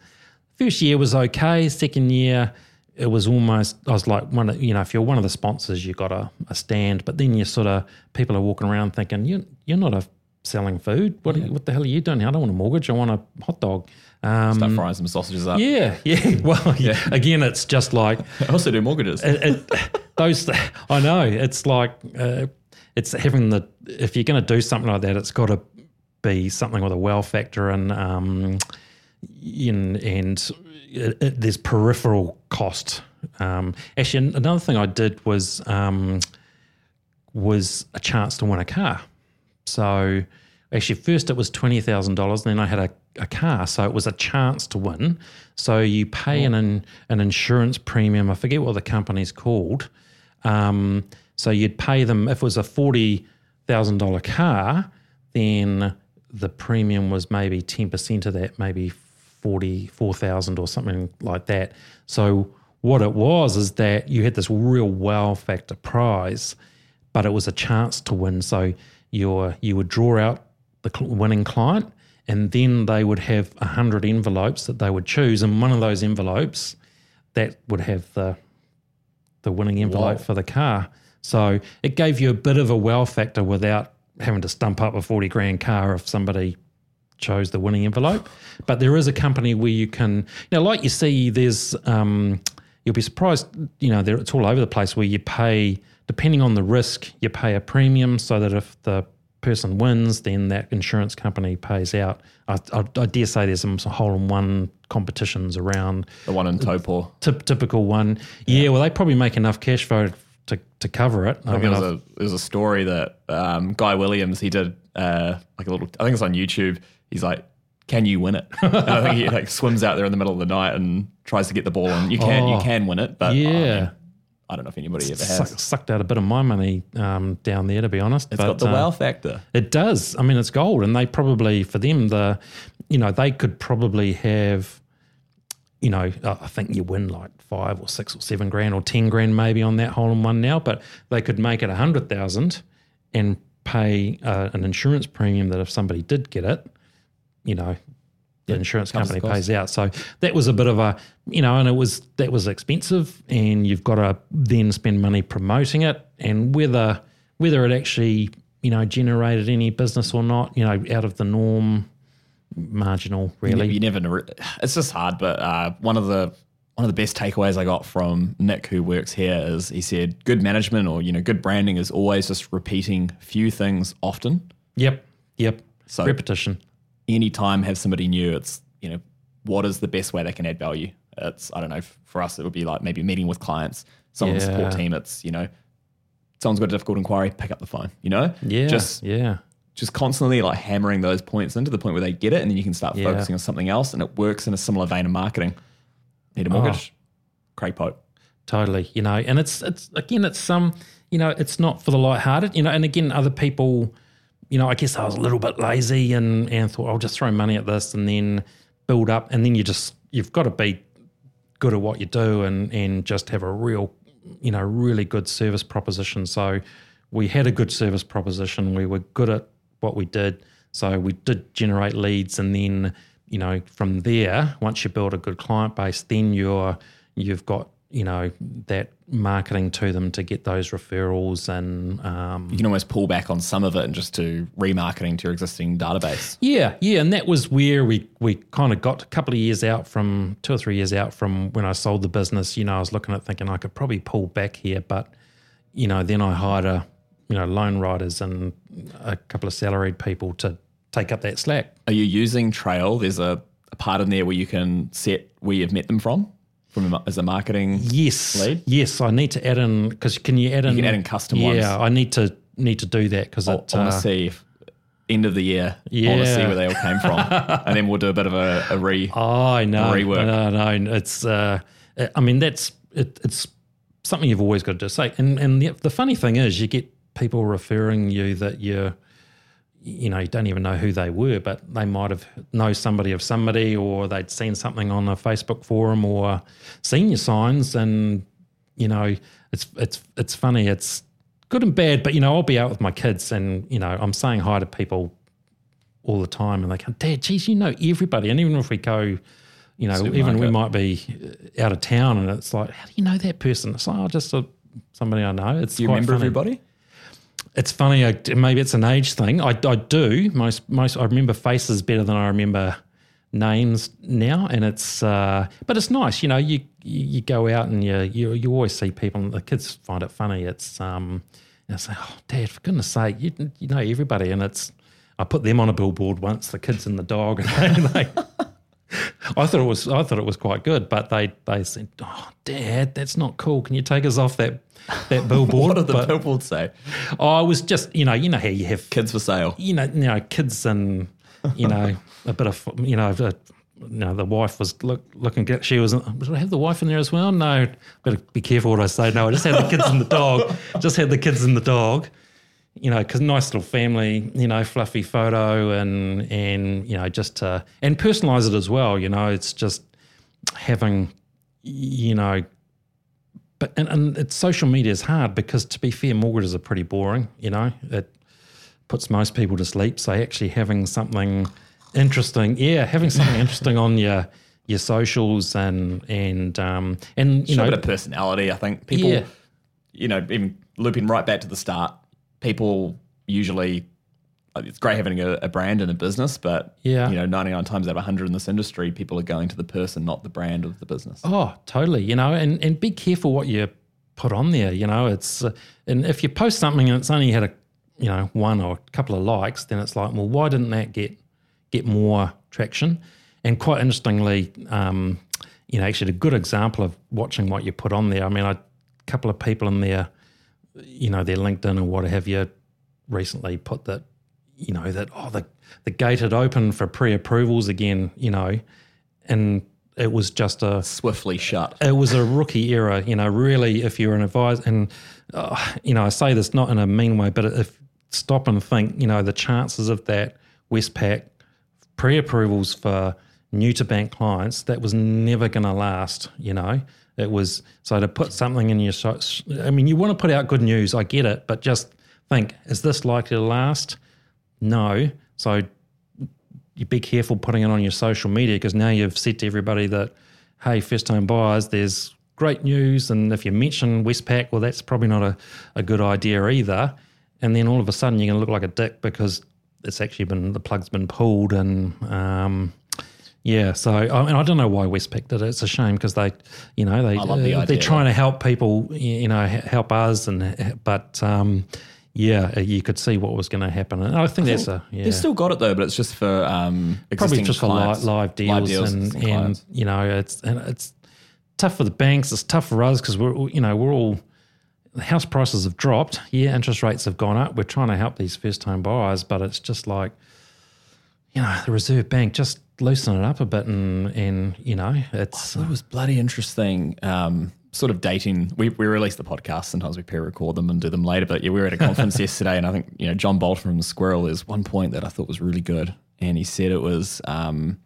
First year was okay. Second year, it was almost I was like one of you know if you're one of the sponsors you got a, a stand but then you sort of people are walking around thinking you you're not a selling food what what the hell are you doing I don't want a mortgage I want a hot dog um, Start frying some sausages up. yeah yeah well yeah. again it's just like I also do mortgages. it, it, those I know it's like uh, it's having the if you're going to do something like that it's got to be something with a wow factor and um in, and it, it, there's peripheral cost um, actually another thing I did was um, was a chance to win a car so actually first it was $20,000 and then I had a, a car so it was a chance to win so you pay an an insurance premium I forget what the company's called um, so you'd pay them if it was a forty thousand dollar car, then the premium was maybe ten percent of that, maybe forty four thousand or something like that. So what it was is that you had this real wow factor prize, but it was a chance to win. So you you would draw out the winning client, and then they would have a hundred envelopes that they would choose, and one of those envelopes that would have the the winning envelope for the car. So it gave you a bit of a wow factor without having to stump up a 40 grand car if somebody chose the winning envelope. But there is a company where you can, you know, like you see, there's, um, you'll be surprised, you know, there, it's all over the place where you pay, depending on the risk, you pay a premium so that if the person wins, then that insurance company pays out. I, I, I dare say there's some hole in one competitions around the one in Taupo. Typ typical one. Yeah, well, they probably make enough cash flow to, to cover it. I I think mean, there was a there was a story that um, Guy Williams he did uh, like a little. I think it's on YouTube. He's like, "Can you win it?" And I think he like swims out there in the middle of the night and tries to get the ball, and you can you Oh, can win it, but yeah, mean, I don't know if anybody ever has. Suck, sucked out a bit of my money um, down there, to be honest. It's got the uh, wow factor. It does. I mean, it's gold, and they probably for them the, you know, they could probably have, you know, uh, I think you win like five or six or seven grand or ten grand maybe on that hole in one now, but they could make it a hundred thousand and pay uh, an insurance premium that if somebody did get it, you know. The insurance company pays out, so that was a bit of a, you know, and it was that was expensive, and you've got to then spend money promoting it, and whether whether it actually you know generated any business or not you know out of the norm marginal really You never know. It's just hard. But uh, one of the one of the best takeaways I got from Nick, who works here, is he said good management or you know good branding is always just repeating few things often. yep yep So- repetition anytime have somebody new, it's you know what is the best way they can add value. It's I don't know for us it would be like maybe meeting with clients, someone on the support team. It's you know someone's got a difficult inquiry, pick up the phone. You know, yeah just yeah just constantly like hammering those points into the point where they get it, and then you can start Yeah. focusing on something else, and it works in a similar vein of marketing. Need a Oh. mortgage, Craig Pope. totally you know and it's it's again it's some you know it's not for the light-hearted you know and again other people you know i guess i was a little bit lazy and and thought i'll just throw money at this and then build up. And then you just you've got to be good at what you do and and just have a real you know really good service proposition. So we had a good service proposition. We were good at what we did. So we did generate leads and then you know from there once you build a good client base then you're you've got you know that marketing to them to get those referrals and um, You can almost pull back on some of it and just do remarketing to your existing database. Yeah, yeah, and that was where we we kind of got a couple of years out from two or three years out from when I sold the business. You know, I was looking at thinking I could probably pull back here, but you know, then I hired a you know loan writers and a couple of salaried people to take up that slack. Are you using Trail? There's a, a part in there where you can set where you've met them from, from as a marketing. Yes, Lead? yes, I need to add in because can you add in? can add in custom yeah, ones. I need to need to do that because I want to uh, see if end of the year. I want to see where they all came from, and then we'll do a bit of a, a re. Oh, I know. rework. No, no, it's. Uh, I mean, that's it, it's something you've always got to do. Say, and and the, the funny thing is, you get people referring you that you're, you know, you don't even know who they were, but they might have know somebody of somebody, or they'd seen something on a Facebook forum, or seen your signs, and you know, it's it's it's funny. It's good and bad, but you know, I'll be out with my kids, and you know, I'm saying hi to people all the time, and they go, Dad, geez, you know everybody. And even if we go you know, even we might be uh, out of town, and it's like, how do you know that person? It's like, oh, just a, somebody I know. It's Do you remember funny. everybody? It's funny. I, maybe it's an age thing. I, I do most most. I remember faces better than I remember names now, and it's uh, but it's nice. You know, you you, go out and you, you you always see people. And the kids find it funny. It's um, and it's like, oh, Dad, for goodness sake, you you know everybody, and it's. I put them on a billboard once. The kids and the dog, and they. I thought it was I thought it was quite good, but they they said, "Oh, Dad, that's not cool. Can you take us off that that billboard?" What did the But- billboard say? Oh, I was just, you know, you know how you have, Kids for sale. you know, you know, kids and, you know, a bit of, you know, you know, the wife was look, looking good. She was, did I have the wife in there as well? No, better be careful what I say. No, I just had the kids and the dog. Just had the kids and the dog. You know, because nice little family, you know, fluffy photo and and you know just to and personalize it as well. You know, it's just having, you know, but and, and it's social media is hard because to be fair, mortgages are pretty boring. You know, it puts most people to sleep. So actually having something interesting, yeah, having something interesting on your your socials and and um and you Show a bit of personality. I think people, Yeah. you know, even looping right back to the start, people usually it's great having a, a brand and a business, but Yeah. you know, ninety nine times out of hundred in this industry, people are going to the person, not the brand of the business. Oh, totally. You know, and and be careful what you put on there. You know, it's uh, and if you post something and it's only had a you know one or a couple of likes, then it's like, well, why didn't that get get more traction? And quite interestingly, um, you know, actually a good example of watching what you put on there. I mean, a couple of people in there, you know, their LinkedIn or what have you, recently put that, you know, that oh the the gate had opened for pre-approvals again, you know, and it was just a Swiftly shut. it was a rookie era. You know, really, if you're an advisor, and uh, you know, I say this not in a mean way, but if stop and think, you know, the chances of that Westpac pre-approvals for new to bank clients that was never going to last. You know, it was so to put something in your. I mean, you want to put out good news. I get it, but just think: is this likely to last? No. So you be careful putting it on your social media because now you've said to everybody that, hey, first time buyers, there's great news. And if you mention Westpac, well, that's probably not a, a good idea either. And then all of a sudden you're going to look like a dick because it's actually been, the plug's been pulled. And um, yeah, so I, mean, I don't know why Westpac did it. It's a shame because they, you know, they the uh, they're trying to help people, you know, help us. And, but, um, yeah, you could see what was going to happen. And I think that's a, yeah They've still got it though, but it's just for um, probably just for li- clients. live deals, and, existing and clients. you know it's and it's tough for the banks. It's tough for us because we're you know we're all the house prices have dropped. Yeah, interest rates have gone up. We're trying to help these first time buyers, but it's just like you know the Reserve Bank just loosen it up a bit and and you know it's It was bloody interesting. Um, sort of dating. We, we release the podcast. Sometimes we pre-record them and do them later. But yeah, we were at a conference yesterday, and I think you know John Bolton from Squirrel is one point that I thought was really good, and he said it was um,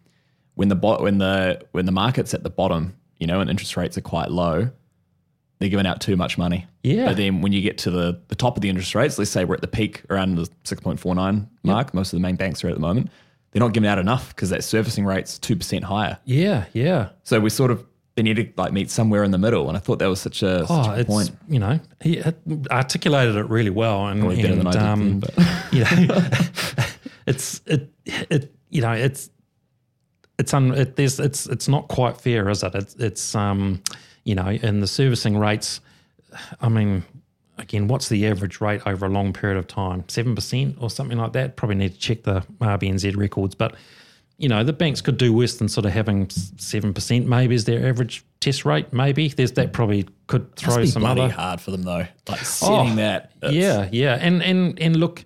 when the bo- when the when the market's at the bottom, you know, and interest rates are quite low. They're giving out too much money. Yeah. But then when you get to the, the top of the interest rates, let's say we're at the peak around the 6.49 mark, most of the main banks are at the moment, they're not giving out enough because that servicing rate's 2% higher. yeah yeah So we sort of they need to like meet somewhere in the middle, and I thought that was such a, Oh, such a point. you know he articulated it really well, and, Probably and than I did um, you know, it's it it you know it's it's un, it, there's it's it's not quite fair, is it? It's it's um you know, and the servicing rates. I mean, again, what's the average rate over a long period of time? Seven percent or something like that. Probably need to check the uh, RBNZ records, but you know, the banks could do worse than sort of having seven percent. Maybe is their average test rate. Maybe there's that probably could throw some other. hard for them though. Like setting Oh, that. Yeah, yeah, and and and look,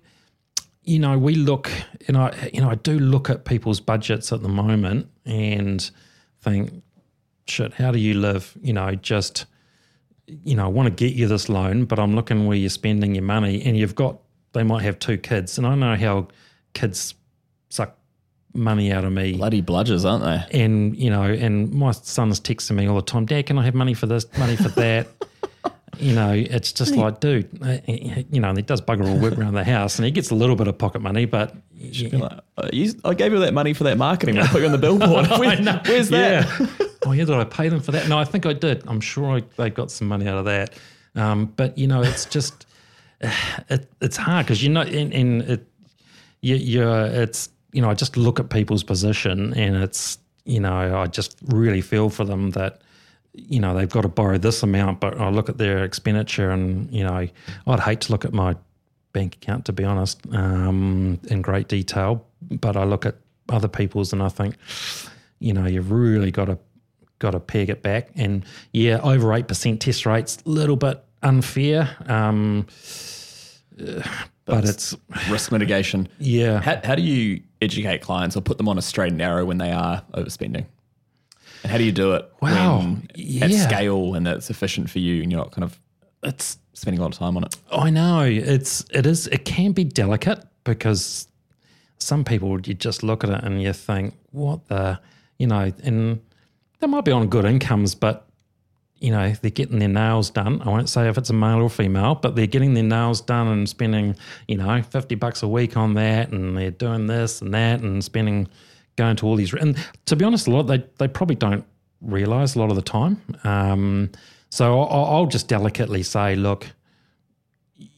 you know, we look, and I, you know, I do look at people's budgets at the moment and think, shit, how do you live? You know, just, you know, I want to get you this loan, but I'm looking where you're spending your money, and you've got, they might have two kids, and I know how kids suck money out of me Bloody bludgers, aren't they? and you know, and my son's texting me all the time, Dad, can I have money for this, money for that? you know, it's just like, dude, uh, you know, he does bugger all work around the house, and he gets a little bit of pocket money, but like, uh, you, I gave you that money for that marketing. I put you on the billboard. Where, where's that? Yeah. oh, yeah, did I pay them for that? No, I think I did. I'm sure I, they got some money out of that. Um, but you know, it's just it, it's hard because you know, in, in it, you, you're it's you know, I just look at people's position, and it's you know, I just really feel for them that you know they've got to borrow this amount, but I look at their expenditure, and you know, I'd hate to look at my bank account to be honest, um, in great detail, but I look at other people's, and I think, you know, you've really got to got to peg it back. And yeah, over eight percent test rates, a little bit unfair. Um, but it's risk mitigation. Yeah. How, how do you educate clients or put them on a straight and narrow when they are overspending? And how do you do it wow. when, yeah. at scale and that's efficient for you and you're not kind of it's spending a lot of time on it? I know it's it is it can be delicate because some people you just look at it and you think what the you know and they might be on good incomes but you know, they're getting their nails done. I won't say if it's a male or female, but they're getting their nails done and spending, you know, 50 bucks a week on that. And they're doing this and that and spending, going to all these. And to be honest, a lot, they, they probably don't realize a lot of the time. Um, so I'll, I'll just delicately say, look,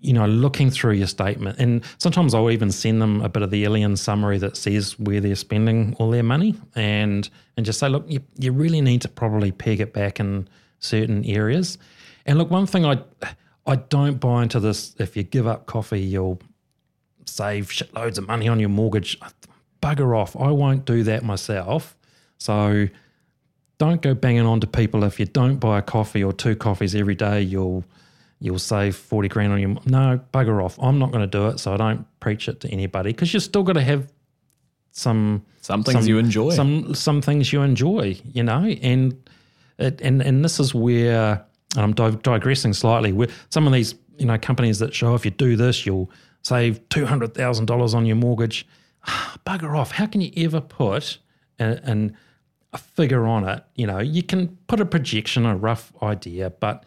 you know, looking through your statement, and sometimes I'll even send them a bit of the Illion summary that says where they're spending all their money, and and just say, look, you, you really need to probably peg it back in certain areas. And look, one thing I I don't buy into this. If you give up coffee, you'll save shitloads of money on your mortgage. Bugger off. I won't do that myself. So don't go banging on to people if you don't buy a coffee or two coffees every day, you'll you'll save 40 grand on your no bugger off i'm not going to do it so i don't preach it to anybody because you're still got to have some some things some, you enjoy some some things you enjoy you know and it, and and this is where I'm digressing slightly. Where some of these you know companies that show oh, if you do this, you'll save two hundred thousand dollars on your mortgage. Ah, bugger off! How can you ever put an, a figure on it? You know, you can put a projection, a rough idea, but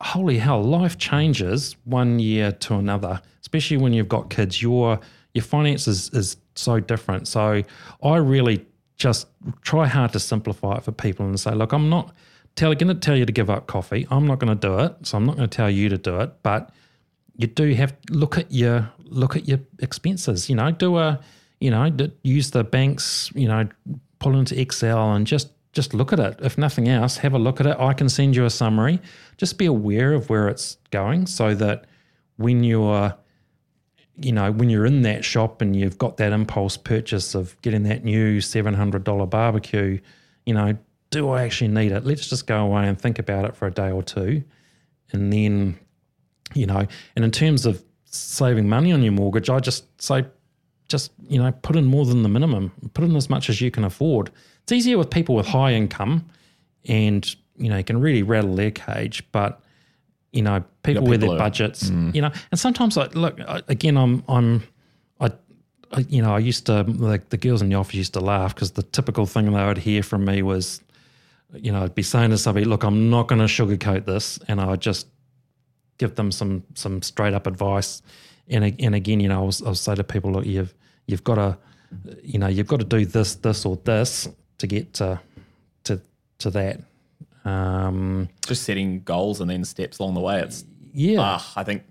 holy hell, life changes one year to another, especially when you've got kids. Your your finances is so different. So I really just try hard to simplify it for people and say, look, I'm not tell, going to tell you to give up coffee. I'm not going to do it, so I'm not going to tell you to do it. But you do have look at your look at your expenses. You know, do a you know use the banks. You know, pull into Excel and just just look at it. If nothing else, have a look at it. I can send you a summary. Just be aware of where it's going, so that when you're you know, when you're in that shop and you've got that impulse purchase of getting that new $700 barbecue, you know, do I actually need it? Let's just go away and think about it for a day or two. And then, you know, and in terms of saving money on your mortgage, I just say, just, you know, put in more than the minimum, put in as much as you can afford. It's easier with people with high income and, you know, you can really rattle their cage, but you know, people with their budgets, mm. you know, and sometimes I look again. I'm I'm I, I you know I used to like the girls in the office used to laugh because the typical thing they would hear from me was, you know, I'd be saying to somebody, "Look, I'm not going to sugarcoat this," and I would just give them some some straight up advice. And and again, you know, I was I say to people, "Look, you've you've got to, you know, you've got to do this, this, or this to get to to to that." Um, Just setting goals and then steps along the way. It's yeah. Uh, I think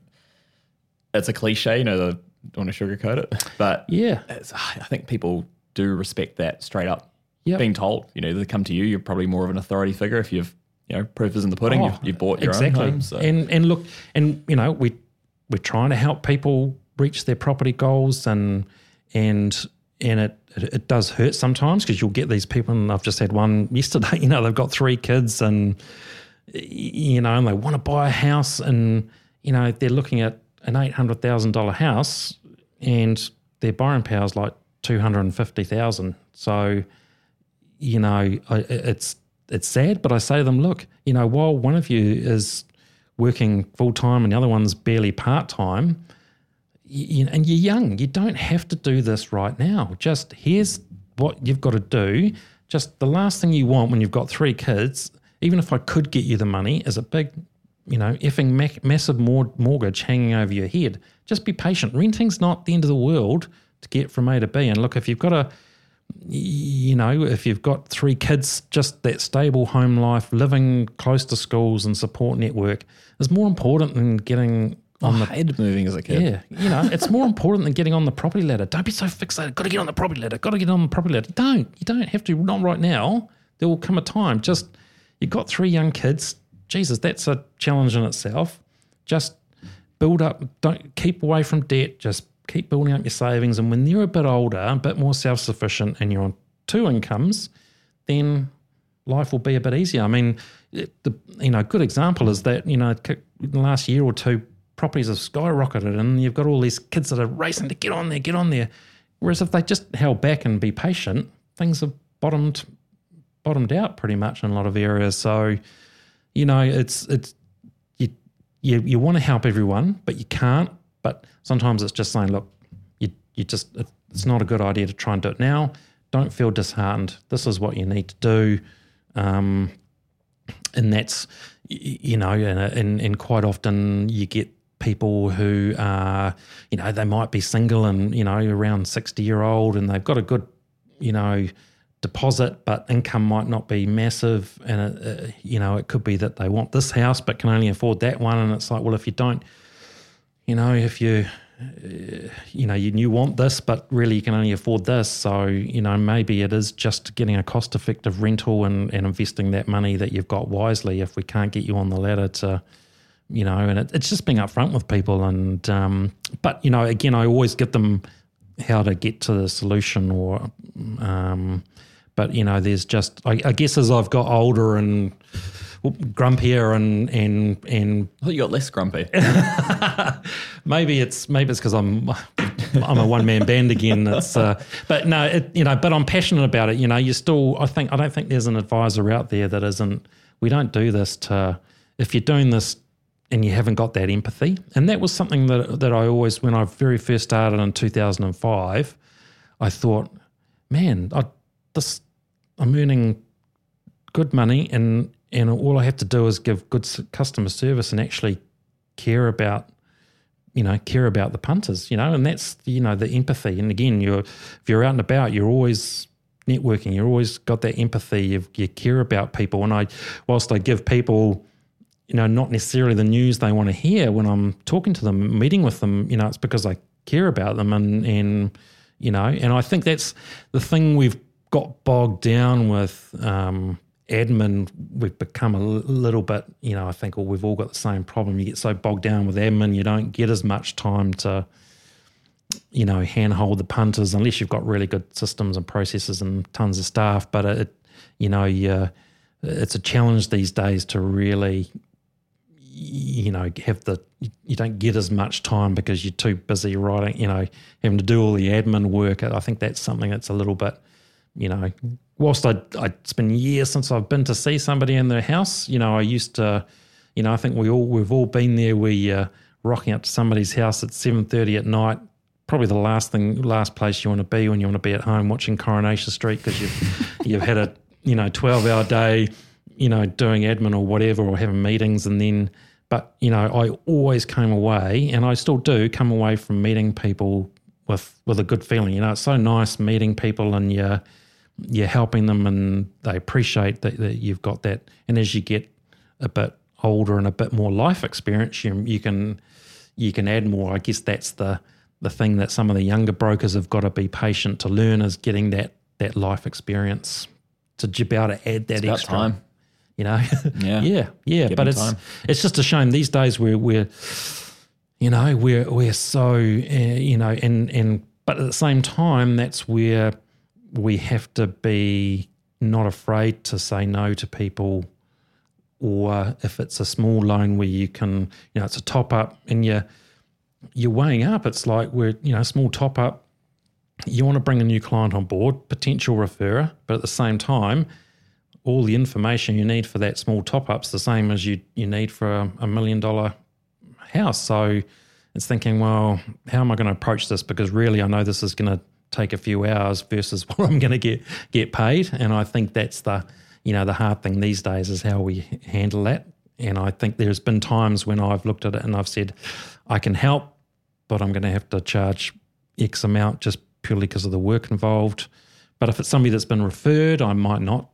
it's a cliche, you know, the, don't want to sugarcoat it, but yeah, I think people do respect that straight up. Yep. being told, you know, they come to you, you're probably more of an authority figure if you've, you know, proof is in the pudding. Oh, you've, you've, bought your exactly. own home. So. And and look, and you know, we we're trying to help people reach their property goals, and and and it it, does hurt sometimes because you'll get these people, and I've just had one yesterday. You know, they've got three kids, and you know, and they want to buy a house, and you know, they're looking at an eight hundred thousand dollar house, and their borrowing power is like two hundred and fifty thousand. So, you know, it's it's sad, but I say to them, look, you know, while one of you is working full time and the other one's barely part time, you, and you're young. You don't have to do this right now. Just here's what you've got to do. Just the last thing you want when you've got three kids, even if I could get you the money, is a big you know, effing ma- massive mor- mortgage hanging over your head. Just be patient. Renting's not the end of the world to get from A to B. And look, if you've got a, you know, if you've got three kids, just that stable home life, living close to schools and support network is more important than getting on oh, I the hated moving as a kid. yeah, you know, it's more important than getting on the property ladder. Don't be so fixated. Got to get on the property ladder. Got to get on the property ladder. Don't. You don't have to. Not right now. There will come a time. Just you've got three young kids. Jesus, that's a challenge in itself. Just build up. Don't keep away from debt. Just keep building up your savings. And when they're a bit older, a bit more self sufficient, and you're on two incomes, then life will be a bit easier. I mean, it, the you know, a good example is that you know, in the last year or two, properties have skyrocketed, and you've got all these kids that are racing to get on there, get on there. Whereas if they just held back and be patient, things have bottomed bottomed out pretty much in a lot of areas. So, you know, it's it's you you you want to help everyone, but you can't. But sometimes it's just saying, look, you you just it's not a good idea to try and do it now. Don't feel disheartened. This is what you need to do. Um, and that's you know and, and and quite often you get people who are you know they might be single and you know around 60 year old and they've got a good you know deposit but income might not be massive and it, uh, you know it could be that they want this house but can only afford that one and it's like well if you don't you know if you you know, you, you want this, but really you can only afford this. So, you know, maybe it is just getting a cost effective rental and, and investing that money that you've got wisely if we can't get you on the ladder to, you know, and it, it's just being upfront with people. And, um, but, you know, again, I always give them how to get to the solution or, um, but, you know, there's just, I, I guess as I've got older and, grumpier and and and I thought you got less grumpy. maybe it's maybe it's because I'm I'm a one man band again. It's uh, but no, it, you know, but I'm passionate about it. You know, you still I think I don't think there's an advisor out there that isn't. We don't do this to if you're doing this and you haven't got that empathy, and that was something that that I always when I very first started in 2005, I thought, man, I this I'm earning good money and and all I have to do is give good customer service and actually care about you know care about the punters you know and that's you know the empathy. And again you're if you're out and about you're always networking you're always got that empathy you, you care about people. And I whilst I give people you know not necessarily the news they want to hear when I'm talking to them meeting with them you know it's because I care about them and and you know and I think that's the thing we've got bogged down with um, admin, we've become a little bit, you know, I think we've all got the same problem. You get so bogged down with admin, you don't get as much time to, you know, handhold the punters unless you've got really good systems and processes and tons of staff. But it, you know, you, it's a challenge these days to really, you know, have the, you don't get as much time because you're too busy writing, you know, having to do all the admin work. I think that's something that's a little bit, you know, whilst I, I it's been years since I've been to see somebody in their house. You know, I used to, you know, I think we all we've all been there. We uh, rocking up to somebody's house at seven thirty at night. Probably the last thing, last place you want to be when you want to be at home watching Coronation Street because you've you've had a you know twelve hour day, you know, doing admin or whatever or having meetings and then. But you know, I always came away, and I still do come away from meeting people with with a good feeling. You know, it's so nice meeting people and you you're helping them and they appreciate that, that you've got that. And as you get a bit older and a bit more life experience, you, you can you can add more. I guess that's the the thing that some of the younger brokers have got to be patient to learn is getting that that life experience to be able to add that About extra. time. You know, Yeah. yeah, yeah. Give but it's time. it's just a shame these days we're we're you know we're we're so uh, you know and and but at the same time that's where we have to be not afraid to say no to people or if it's a small loan where you can you know it's a top up and you're you're weighing up it's like we're you know small top up you want to bring a new client on board potential referrer but at the same time all the information you need for that small top up's the same as you you need for a, a million dollar house. So it's thinking, well, how am I going to approach this? Because really, I know this is going to take a few hours versus what I'm going to get get paid. And I think that's the you know the hard thing these days is how we handle that. and I think there's been times when I've looked at it and I've said, I can help, but I'm going to have to charge X amount just purely because of the work involved. But if it's somebody that's been referred, I might not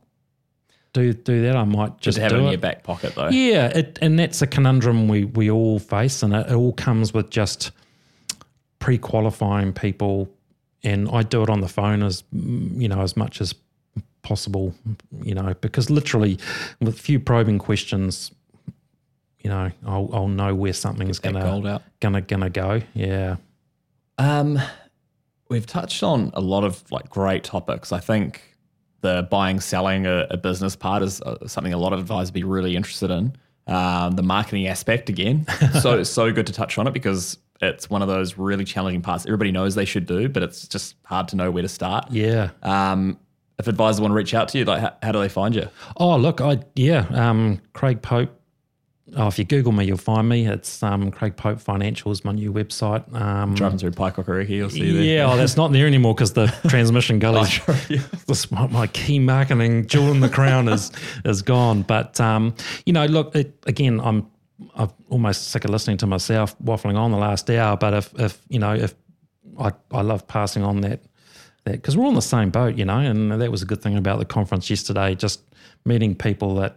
do do that. I might just Just have it in it. your back pocket though. Yeah, it, and that's a conundrum we we all face, and it, it all comes with just pre-qualifying people. And I do it on the phone as you know as much as possible, you know, because literally with a few probing questions, you know, I'll, I'll know where something's gonna gonna gonna go. Yeah, Um, we've touched on a lot of like great topics. I think the buying, selling a, a business part is uh, something a lot of advisors be really interested in. Um, the marketing aspect again, so so good to touch on it because it's one of those really challenging parts. Everybody knows they should do, but it's just hard to know where to start. yeah. Um, if advisors want to reach out to you, like how, how do they find you? Oh, look, I yeah, um, Craig Pope. Oh, if you Google me, you'll find me. It's um, Craig Pope Financials, my new website. Um, Driving through Paekakariki, you'll see there. yeah, oh, that's not there anymore because the transmission gully. This my, my key marketing jewel in the crown is is gone. But um, you know, look it, again. I'm I'm almost sick of listening to myself waffling on the last hour. But if if you know if I I love passing on that that because we're all in the same boat, you know, and that was a good thing about the conference yesterday. Just meeting people that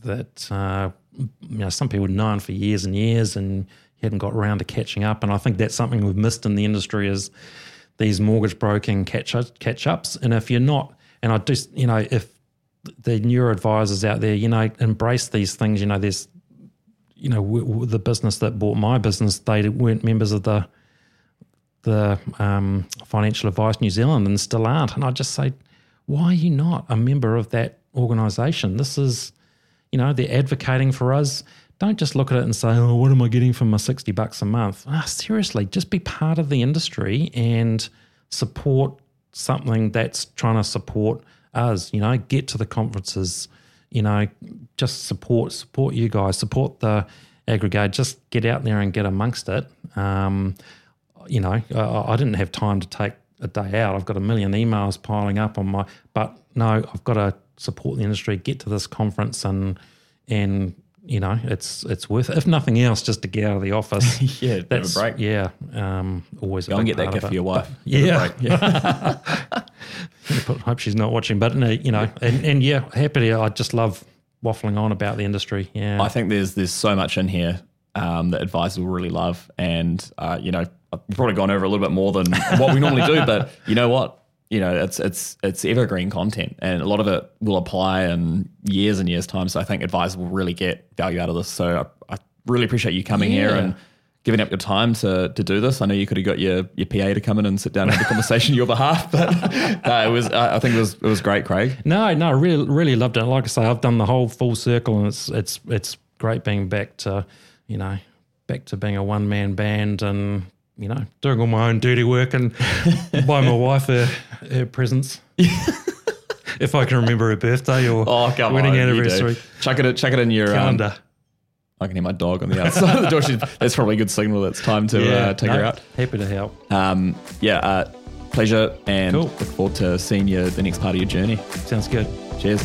that uh, you know some people known for years and years and hadn't got around to catching up. And I think that's something we've missed in the industry is these mortgage broking catch catch ups. And if you're not, and I just you know if the newer advisors out there, you know, embrace these things. You know, there's you know the business that bought my business, they weren't members of the the um, Financial Advice New Zealand and still aren't. And I just say, why are you not a member of that organisation? This is, you know, they're advocating for us. Don't just look at it and say, oh, what am I getting for my 60 bucks a month? Ah, seriously, just be part of the industry and support something that's trying to support us. You know, get to the conferences, you know, just support support you guys, support the aggregate, just get out there and get amongst it. Um, you know, I, I didn't have time to take a day out. I've got a million emails piling up on my, but no, I've got to support the industry, get to this conference, and and you know, it's it's worth it. If nothing else, just to get out of the office. Yeah, have a That's break. Yeah, um, always Go and get that gift for your wife. Yeah, yeah. But hope she's not watching, but no, you know, and, and yeah, happy to. I just love waffling on about the industry. Yeah, I think there's there's so much in here um, that advisors will really love, and uh, you know, I've probably gone over a little bit more than what we normally do, but you know what? You know, it's it's it's evergreen content, and a lot of it will apply in years and years time. So I think advisors will really get value out of this. So I, I really appreciate you coming here and giving up your time to to do this. I know you could have got your your PA to come in and sit down and have a conversation on your behalf, but uh, it was I I think it was it was great, Craig. No, no, really, really loved it. Like I say, I've done the whole full circle, and it's it's it's great being back to, you know, back to being a one man band, and you know, doing all my own dirty work and buy my wife her, her presents. if I can remember her birthday or Oh, come wedding on, anniversary Chuck it, chuck it in your um, calendar. I can hear my dog on the outside of the door. She's, that's probably a good signal. That it's time to uh, take her out. Happy to help. Um, yeah, uh, pleasure, and Cool. look forward to seeing you the next part of your journey. Sounds good. Cheers.